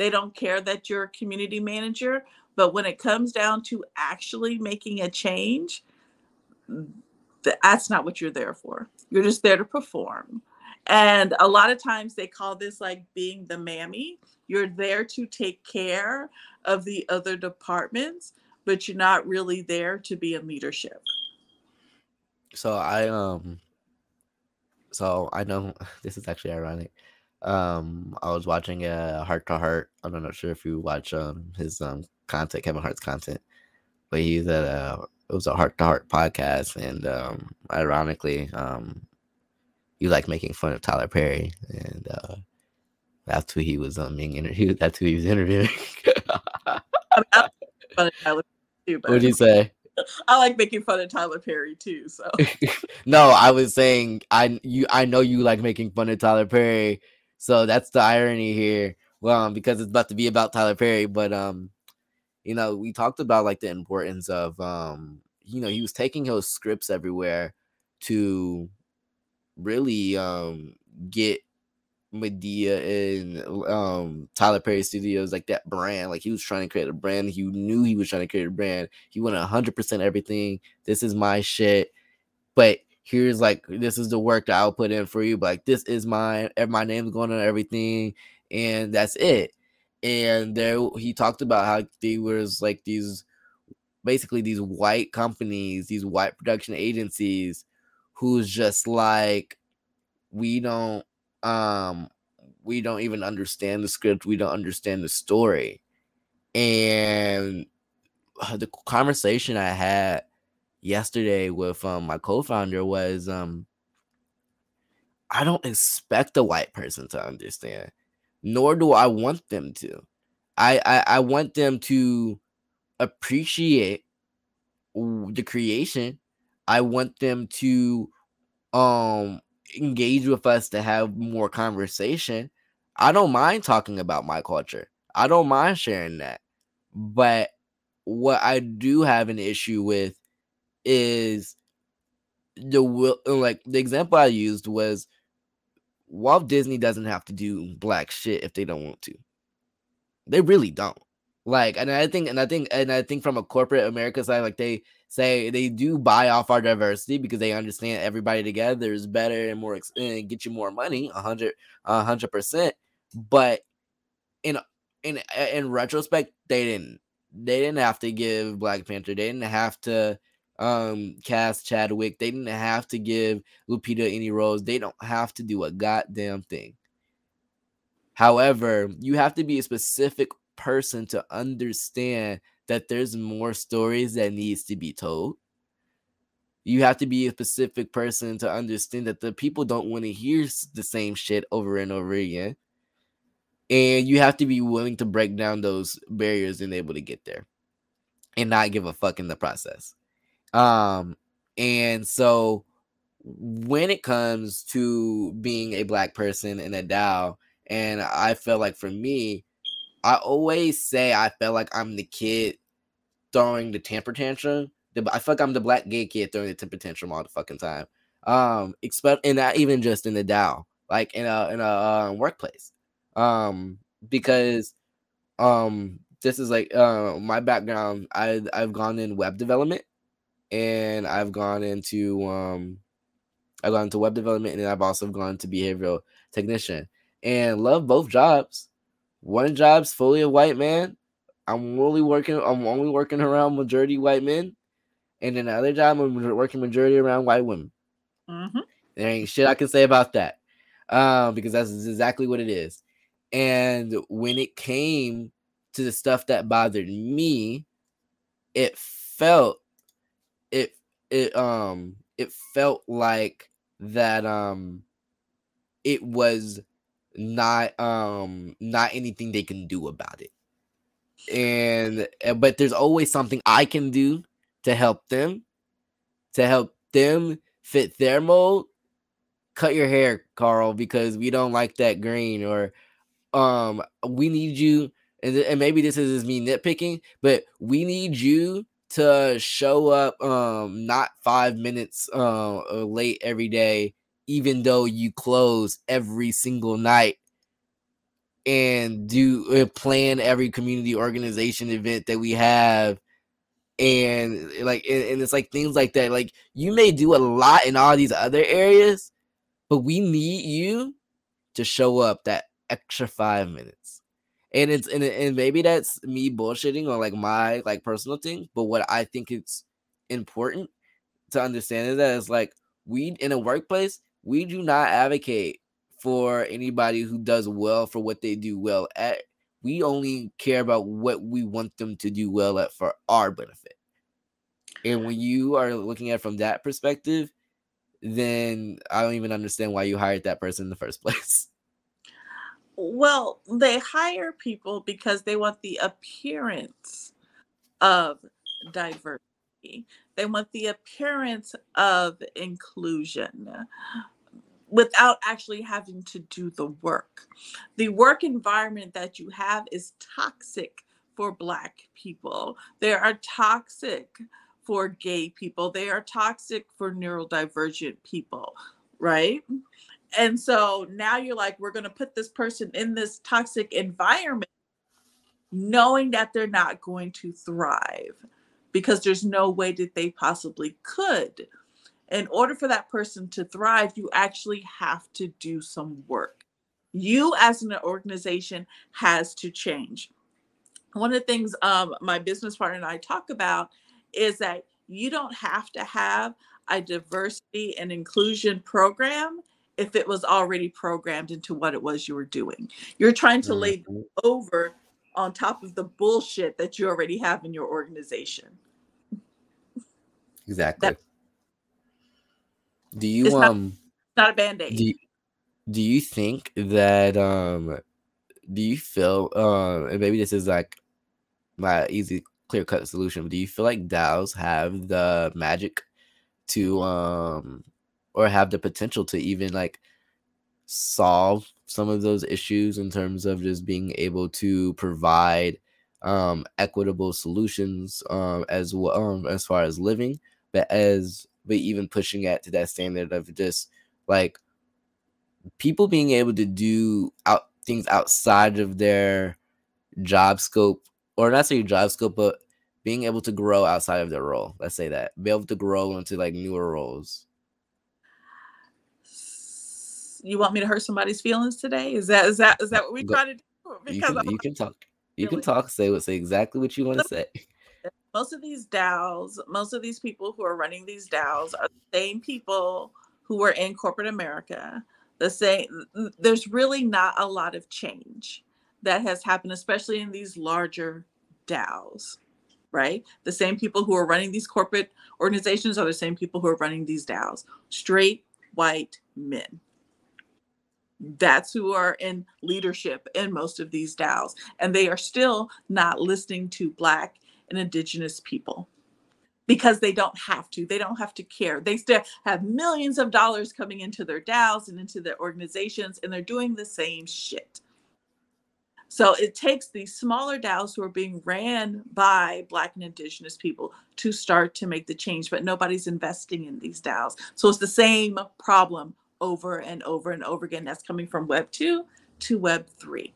[SPEAKER 2] they don't care that you're a community manager. But when it comes down to actually making a change, that's not what you're there for. You're just there to perform. And a lot of times they call this like being the mammy. You're there to take care of the other departments, but you're not really there to be in leadership.
[SPEAKER 1] So I um so I know this is actually ironic. Um I was watching a Hart to Heart. I'm not sure if you watch um his um content, Kevin Hart's content, but he's at a it was a Hart to Heart podcast and um ironically um you like making fun of Tyler Perry and uh that's who he was um being interviewed. That's who he was interviewing. what did you say?
[SPEAKER 2] I like making fun of Tyler Perry too. So
[SPEAKER 1] no, I was saying I you I know you like making fun of Tyler Perry. So that's the irony here. Well, um, because it's about to be about Tyler Perry, but um, you know, we talked about like the importance of um, you know, he was taking his scripts everywhere to really um get Madea and um Tyler Perry Studios, like that brand. Like he was trying to create a brand. He knew he was trying to create a brand. He went hundred percent everything. This is my shit. But here's like this is the work that I'll put in for you. But like this is mine. My name's going on everything, and that's it. And there he talked about how there was like these basically these white companies, these white production agencies who's just like we don't um we don't even understand the script we don't understand the story and uh, the conversation i had yesterday with um, my co-founder was um i don't expect a white person to understand nor do i want them to i i, I want them to appreciate the creation i want them to um engage with us to have more conversation, I don't mind talking about my culture. I don't mind sharing that. But what I do have an issue with is the will uh, like the example I used was Walt Disney doesn't have to do black shit if they don't want to. They really don't. Like, and I think, and I think, and I think from a corporate America side, like they say they do buy off our diversity because they understand everybody together is better and more and get you more money, a hundred, a hundred percent. But in in in retrospect, they didn't. They didn't have to give Black Panther. They didn't have to um cast Chadwick. They didn't have to give Lupita any roles. They don't have to do a goddamn thing. However, you have to be a specific person to understand that there's more stories that needs to be told you have to be a specific person to understand that the people don't want to hear the same shit over and over again and you have to be willing to break down those barriers and able to get there and not give a fuck in the process um and so when it comes to being a black person in a DAO And I feel like for me, I always say I feel like I'm the kid throwing the temper tantrum. I feel like I'm the black gay kid throwing the temper tantrum all the fucking time. Um, expect and not even just in the DAO, like in a in a uh, workplace. Um, because um, this is like uh my background. I I've gone in web development, and I've gone into um, I've gone into web development, and I've also gone to behavioral technician, and love both jobs. One job's fully a white man. I'm only working. I'm only working around majority white men, and then the other job I'm working majority around white women. Mm-hmm. There ain't shit I can say about that, um, because that's exactly what it is. And when it came to the stuff that bothered me, it felt it um it felt like that um it was not um not anything they can do about it. And eh, but there's always something i can do to help them to help them fit their mold. Cut your hair carl because we don't like that green or um we need you and, and maybe this is me nitpicking but we need you to show up um not five minutes uh late every day even though you close every single night and do uh, plan every community organization event that we have and like and, and, it's like things like that like you may do a lot in all these other areas but we need you to show up that extra five minutes and it's and, and maybe that's me bullshitting or like my like personal thing but what i think it's important to understand is that it's like we in a workplace we do not advocate for anybody who does well for what they do well at. We only care about what we want them to do well at for our benefit. And when you are looking at from that perspective, then I don't even understand why you hired that person in the first place.
[SPEAKER 2] Well, they hire people because they want the appearance of diversity. They want the appearance of inclusion without actually having to do the work. The work environment that you have is toxic for Black people. They are toxic for gay people. They are toxic for neurodivergent people, right? And so now you're like, we're going to put this person in this toxic environment, knowing that they're not going to thrive because there's no way that they possibly could. In order for that person to thrive, you actually have to do some work. You, as an organization, has to change. One of the things um, my business partner and I talk about is that you don't have to have a diversity and inclusion program if it was already programmed into what it was you were doing. You're trying to lay mm-hmm. over on top of the bullshit that you already have in your organization.
[SPEAKER 1] Exactly. That, do you um
[SPEAKER 2] not, not a band-aid.
[SPEAKER 1] Do you, do you think that um do you feel um and maybe this is like my easy clear cut solution, do you feel like DAOs have the magic to um or have the potential to even like solve some of those issues in terms of just being able to provide um equitable solutions um as well um, as far as living but as but even pushing it to that standard of just like people being able to do out things outside of their job scope or not say job scope but being able to grow outside of their role let's say that. Be able to grow into like newer roles
[SPEAKER 2] you want me to hurt somebody's feelings today is that is that is that what we try to do
[SPEAKER 1] because you can, you can talk you can talk say what say exactly what you want to say
[SPEAKER 2] most of these DAOs, most of these people who are running these DAOs are the same people who were in corporate America. The same there's really not a lot of change that has happened, especially in these larger DAOs, right? The same people who are running these corporate organizations are the same people who are running these DAOs. Straight white men. That's who are in leadership in most of these DAOs. And they are still not listening to Black and indigenous people because they don't have to. They don't have to care. They still have millions of dollars coming into their DAOs and into their organizations, and they're doing the same shit. So it takes these smaller DAOs who are being ran by Black and Indigenous people to start to make the change, but nobody's investing in these DAOs. So it's the same problem over and over and over again. That's coming from Web 2 to Web 3.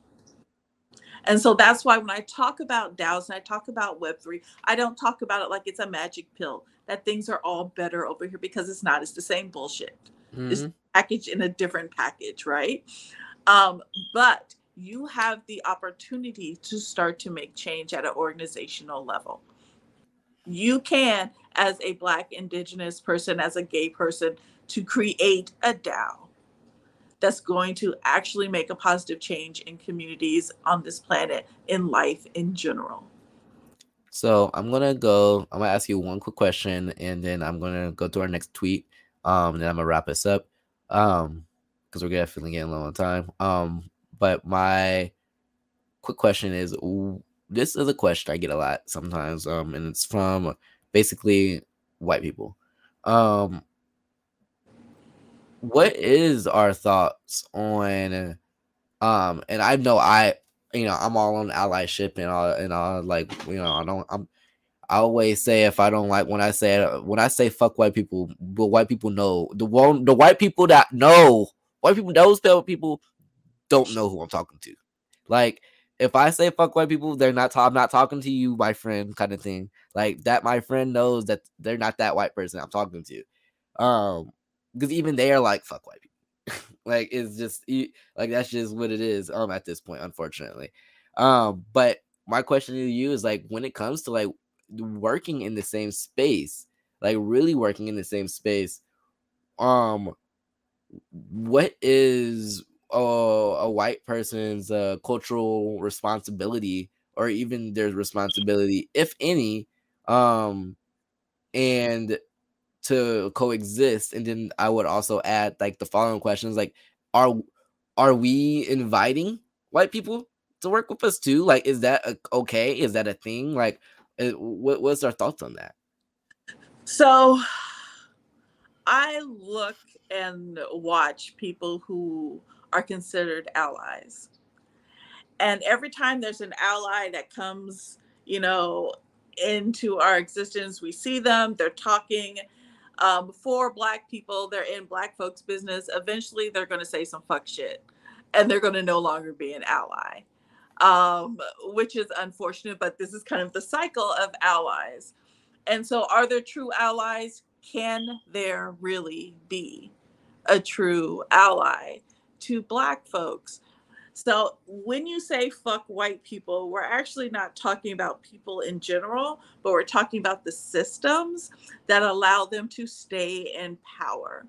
[SPEAKER 2] And so that's why when I talk about DAOs and I talk about Web3, I don't talk about it like it's a magic pill that things are all better over here because it's not. It's the same bullshit. Mm-hmm. It's packaged in a different package, right? Um, but you have the opportunity to start to make change at an organizational level. You can, as a Black, Indigenous person, as a gay person, to create a DAO that's going to actually make a positive change in communities on this planet, in life in general.
[SPEAKER 1] So I'm gonna go. I'm gonna ask you one quick question, and then I'm gonna go to our next tweet. Um, and then I'm gonna wrap this up. Um, because we're definitely getting low on time. Um, but my quick question is: This is a question I get a lot sometimes. Um, and it's from basically white people. Um, what is our thoughts on um and I know I you know I'm all on allyship and all and all like you know I don't I'm I always say if I don't like when I say when I say fuck white people, but white people know the one the white people that know white people those people don't know who I'm talking to. Like if I say fuck white people, they're not. I'm not talking to you, my friend, kind of thing. Like that, my friend knows that they're not that white person I'm talking to. Um, because even they are like fuck white people. like it's just like that's just what it is. Um, at this point, unfortunately. Um, but my question to you is like when it comes to like working in the same space, like really working in the same space, um, what is a, a white person's uh, cultural responsibility or even their responsibility, if any, um, and to coexist and then i would also add like the following questions like are are we inviting white people to work with us too? Like is that a, okay? Is that a thing? Like eh, what, what's our thoughts on that?
[SPEAKER 2] So i look and watch people who are considered allies. And every time there's an ally that comes you know into our existence we see them they're talking um, for black people they're in black folks business eventually they're going to say some fuck shit and they're going to no longer be an ally um, which is unfortunate but this is kind of the cycle of allies. And so are there true allies? Can there really be a true ally to black folks so when you say fuck white people, we're actually not talking about people in general, but we're talking about the systems that allow them to stay in power.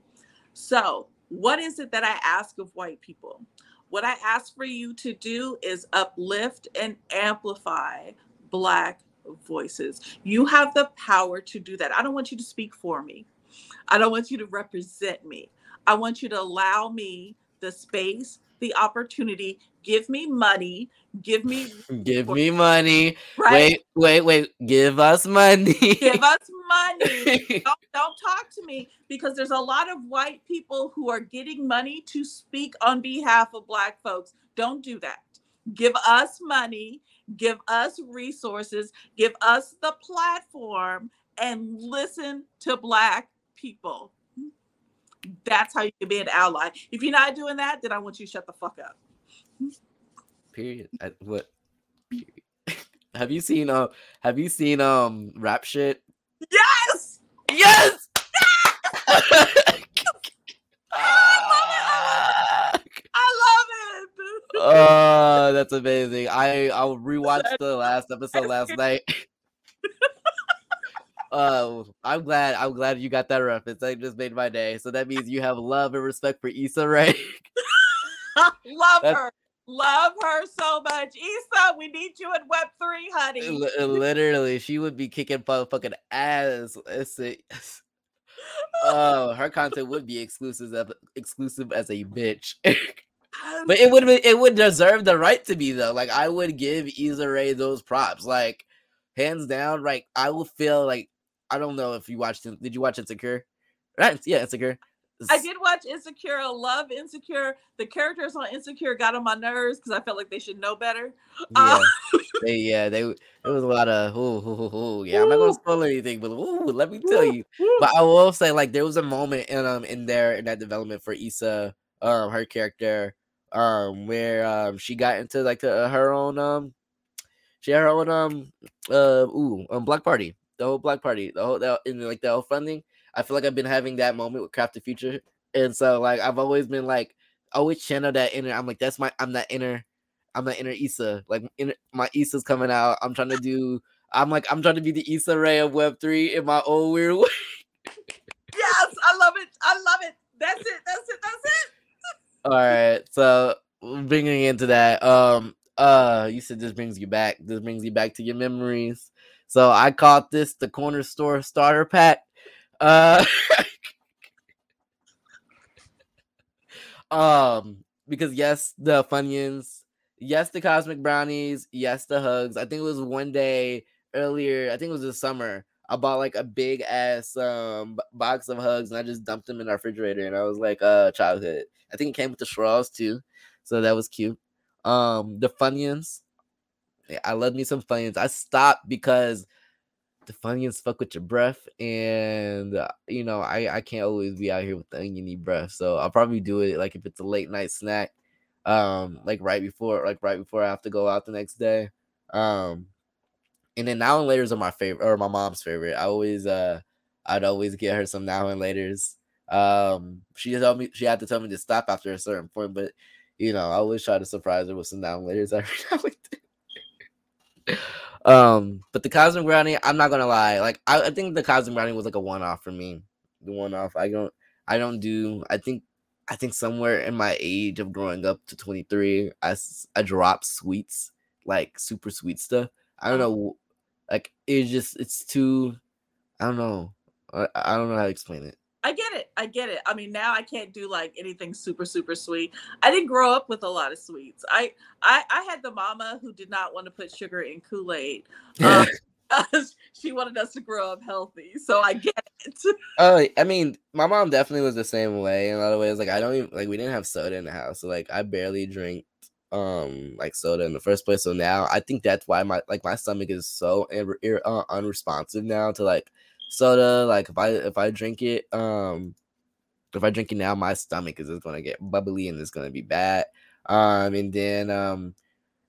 [SPEAKER 2] So, what is it that I ask of white people? What I ask for you to do is uplift and amplify Black voices. You have the power to do that. I don't want you to speak for me, I don't want you to represent me. I want you to allow me the space the opportunity. Give me money. Give me
[SPEAKER 1] give me money. Right? Wait, wait, wait. Give us money.
[SPEAKER 2] give us money. don't, don't talk to me because there's a lot of white people who are getting money to speak on behalf of black folks. Don't do that. Give us money, give us resources, give us the platform and listen to black people. That's how you can be an ally. If you're not doing that, then I want you to shut the fuck up.
[SPEAKER 1] Period. I, what? Period. have you seen uh have you seen um rap shit?
[SPEAKER 2] Yes!
[SPEAKER 1] Yes! I love it! Oh, that's amazing. I I rewatched the last episode last night. Uh, I'm glad. I'm glad you got that reference. That just made my day. So that means you have love and respect for Issa Rae.
[SPEAKER 2] love That's, her. Love her so much. Issa, we need you in Web three, honey.
[SPEAKER 1] Literally, she would be kicking fucking ass. Oh, her content would be exclusive, exclusive as a bitch. but it would it would deserve the right to be though. Like I would give Issa Rae those props. Like hands down, like I will feel like I don't know if you watched it. Did you watch Insecure? Right? Yeah, Insecure.
[SPEAKER 2] I did watch Insecure. I love Insecure. The characters on Insecure got on my nerves because I felt like they should know better.
[SPEAKER 1] Yeah, uh, they, yeah, they. It was a lot of ooh, ooh, ooh, yeah. I'm not gonna spoil anything, but ooh, let me tell you. But I will say, like, there was a moment in um in there in that development for Issa, um, her character, um, where um she got into like the, her own um, she had her own um uh ooh um black party, the whole black party, the whole that in like the whole funding I feel like I've been having that moment with Craft the Future, and so like I've always been like always channel that inner. I'm like that's my I'm that inner. I'm that inner Issa. Like inner, my Issa's coming out. I'm trying to do. I'm like I'm trying to be the Issa Rae of Web three in my own weird way.
[SPEAKER 2] yes, I love it. I love it. That's it. That's it. That's it.
[SPEAKER 1] All right. So bringing into that, um, uh, you said this brings you back. This brings you back to your memories. So I caught this the corner store starter pack. Uh, um, because yes, the Funyuns, yes, the Cosmic Brownies, yes, the hugs. I think it was one day earlier. I think it was this summer. I bought like a big ass um box of hugs and I just dumped them in our refrigerator and I was like, uh, childhood. I think it came with the straws too, so that was cute. Um, the Funyuns, I love me some Funyuns. I stopped because the Funyuns fuck with your breath, and uh, you know I I can't always be out here with the oniony breath, so I'll probably do it like if it's a late night snack, um, like right before like right before I have to go out the next day, um, and then now and later's are my favorite or my mom's favorite. I always uh I'd always get her some now and later's. Um, she told me she had to tell me to stop after a certain point, but you know I always try to surprise her with some now and later's every now and then. Um, but the Cosmic Brownie, I'm not gonna lie. Like I, I think the Cosmic Brownie was like a one off for me. The one off. I don't I don't do I think I think somewhere in my age of growing up to 23, I I dropped sweets, like super sweet stuff. I don't know like it's just it's too I don't know. I, I don't know how to explain it.
[SPEAKER 2] I get it. I get it. I mean, now I can't do like anything super super sweet. I didn't grow up with a lot of sweets. I I, I had the mama who did not want to put sugar in Kool Aid. Um, she wanted us to grow up healthy, so I get it.
[SPEAKER 1] Oh, I mean, my mom definitely was the same way in a lot of ways. Like, I don't even like we didn't have soda in the house, so like I barely drink um like soda in the first place. So now I think that's why my like my stomach is so ir- ir- uh, unresponsive now to like soda. Like if I if I drink it, um, if I drink it now, my stomach is just gonna get bubbly and it's gonna be bad. Um, and then um,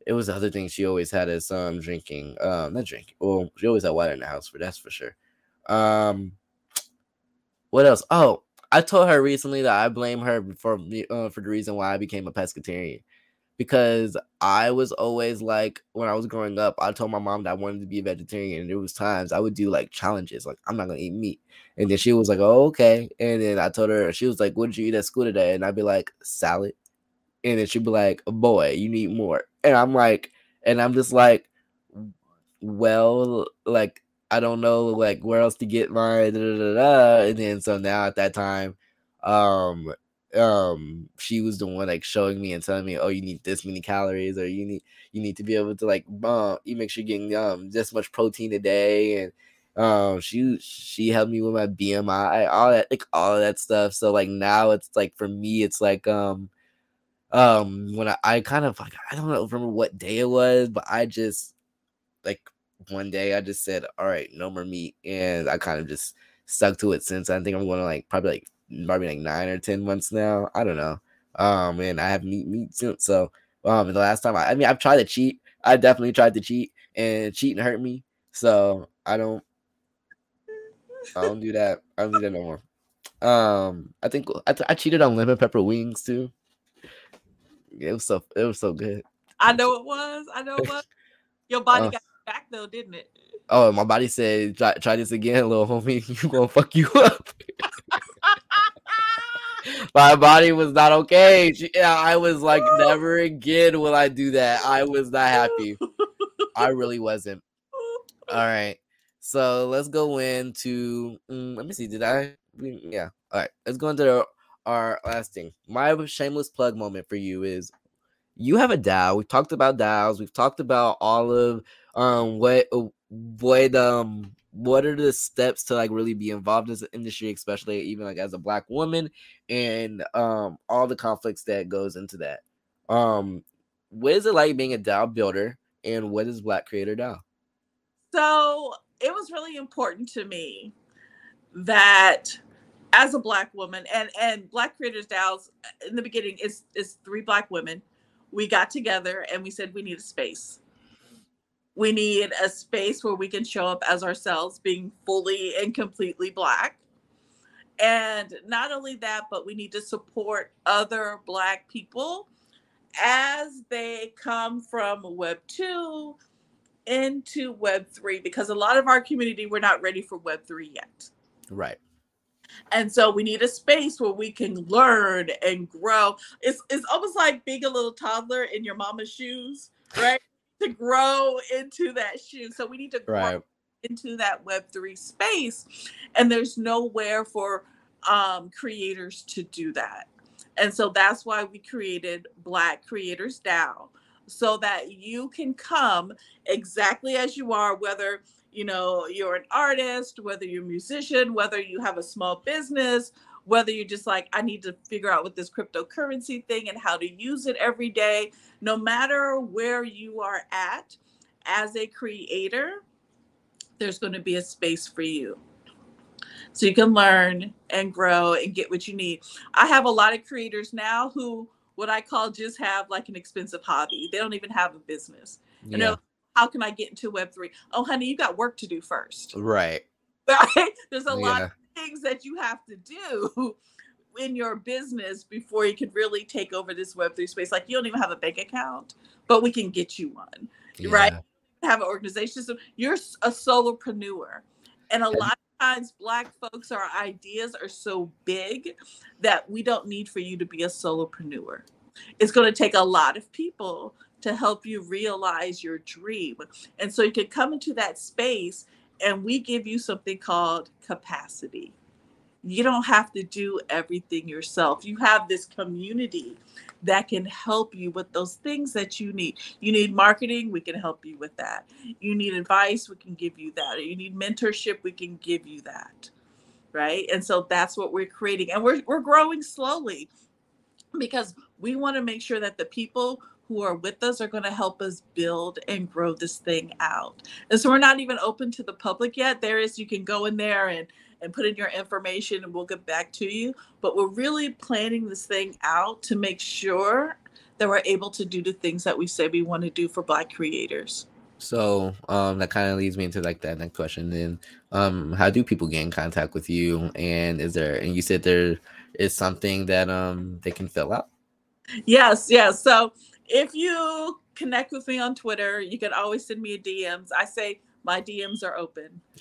[SPEAKER 1] it was the other thing she always had is um drinking, um, not drinking. Well, she always had water in the house for that's for sure. Um, what else? Oh, I told her recently that I blame her for uh, for the reason why I became a pescatarian because I was always like when I was growing up, I told my mom that I wanted to be a vegetarian, and there was times I would do like challenges, like I'm not gonna eat meat, and then she was like, "Oh, okay," and then I told her she was like, "What did you eat at school today?" And I'd be like, "Salad," and then she'd be like, "Boy, you need more," and I'm like, and I'm just like, well, like I don't know, like where else to get my da, da, da, da. and then so now at that time, um um she was the one like showing me and telling me oh you need this many calories or you need you need to be able to like um you make sure you're getting um this much protein a day and um she she helped me with my bmi all that like all that stuff so like now it's like for me it's like um um when i, I kind of like i don't know remember what day it was but i just like one day i just said all right no more meat and i kind of just stuck to it since i think i'm going to like probably like probably like nine or ten months now. I don't know. Um, and I haven't eaten meat since. So, um, the last time I, I mean, I've tried to cheat. I definitely tried to cheat, and cheating hurt me. So I don't, I don't do that. I don't do that no more. Um, I think I, I cheated on lemon pepper wings too. It was so it was so good.
[SPEAKER 2] I know it was. I know it was. Your body uh, got back though, didn't it?
[SPEAKER 1] Oh, my body said, "Try, try this again, little homie. You gonna fuck you up." my body was not okay. She, I was like, never again will I do that. I was not happy. I really wasn't. All right. So let's go into. Mm, let me see. Did I? Yeah. All right. Let's go into the, our last thing. My shameless plug moment for you is you have a DAO. We've talked about DAOs. We've talked about all of um what what um what are the steps to like really be involved in this industry, especially even like as a black woman and um all the conflicts that goes into that. Um, what is it like being a DAO builder and what is Black Creator DAO?
[SPEAKER 2] So it was really important to me that as a black woman and and black creators DAOs in the beginning is is three black women we got together and we said we need a space we need a space where we can show up as ourselves being fully and completely black. And not only that but we need to support other black people as they come from web 2 into web 3 because a lot of our community we're not ready for web 3 yet.
[SPEAKER 1] Right.
[SPEAKER 2] And so we need a space where we can learn and grow. It's it's almost like being a little toddler in your mama's shoes right to grow into that shoe. So we need to grow
[SPEAKER 1] right.
[SPEAKER 2] into that web 3 space and there's nowhere for um, creators to do that. And so that's why we created Black Creators DAO so that you can come exactly as you are, whether you know you're an artist, whether you're a musician, whether you have a small business, whether you're just like, I need to figure out what this cryptocurrency thing and how to use it every day, no matter where you are at as a creator, there's going to be a space for you so you can learn and grow and get what you need. I have a lot of creators now who what I call just have like an expensive hobby. They don't even have a business. Yeah. You know, how can I get into Web3? Oh, honey, you got work to do first.
[SPEAKER 1] Right.
[SPEAKER 2] Right. There's a yeah. lot of things that you have to do in your business before you can really take over this Web3 space. Like you don't even have a bank account, but we can get you one. Yeah. Right. Have an organization. So you're a solopreneur. And a lot of times black folks our ideas are so big that we don't need for you to be a solopreneur it's going to take a lot of people to help you realize your dream and so you can come into that space and we give you something called capacity you don't have to do everything yourself you have this community that can help you with those things that you need. You need marketing, we can help you with that. You need advice, we can give you that. You need mentorship, we can give you that. Right? And so that's what we're creating. And we're we're growing slowly because we want to make sure that the people who are with us are going to help us build and grow this thing out. And so we're not even open to the public yet. There is you can go in there and and put in your information and we'll get back to you. But we're really planning this thing out to make sure that we're able to do the things that we say we want to do for Black creators.
[SPEAKER 1] So um, that kind of leads me into like that next question. Then, um, how do people get in contact with you? And is there? And you said there is something that um they can fill out.
[SPEAKER 2] Yes, yes. So if you connect with me on Twitter, you can always send me a DMs. I say my DMs are open.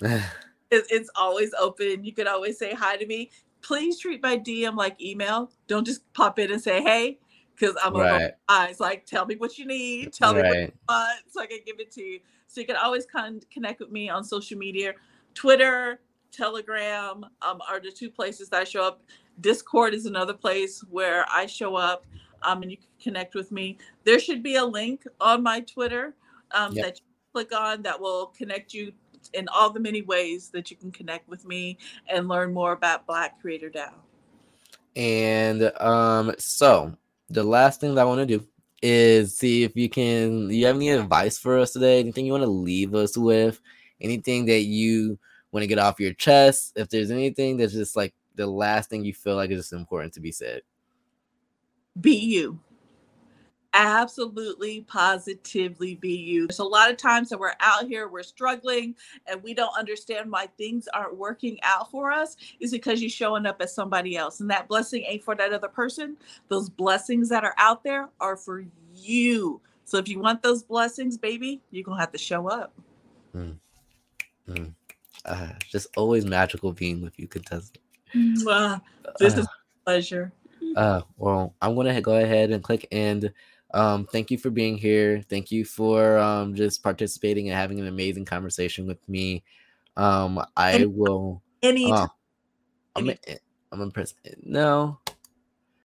[SPEAKER 2] it's always open. You can always say hi to me. Please treat my DM like email. Don't just pop in and say hey, because I'm right. eyes. Like, tell me what you need. Tell right. me what you want, so I can give it to you. So you can always con- connect with me on social media. Twitter, Telegram um, are the two places that I show up. Discord is another place where I show up, um, and you can connect with me. There should be a link on my Twitter um, yep. that you click on that will connect you in all the many ways that you can connect with me and learn more about Black Creator DAO.
[SPEAKER 1] And um, so the last thing that I want to do is see if you can. You have any advice for us today? Anything you want to leave us with? Anything that you want to get off your chest? If there's anything that's just like the last thing you feel like is just important to be said,
[SPEAKER 2] be you absolutely positively be you. There's a lot of times that we're out here, we're struggling, and we don't understand why things aren't working out for us is because you're showing up as somebody else. And that blessing ain't for that other person. Those blessings that are out there are for you. So if you want those blessings, baby, you're going to have to show up. Mm.
[SPEAKER 1] Mm. Uh, just always magical being with you, Contessa.
[SPEAKER 2] Uh, this uh, is a pleasure.
[SPEAKER 1] Uh, well, I'm going to go ahead and click end um, thank you for being here. Thank you for um, just participating and having an amazing conversation with me. Um, I will.
[SPEAKER 2] Any. Uh,
[SPEAKER 1] I'm, I'm impressed. No,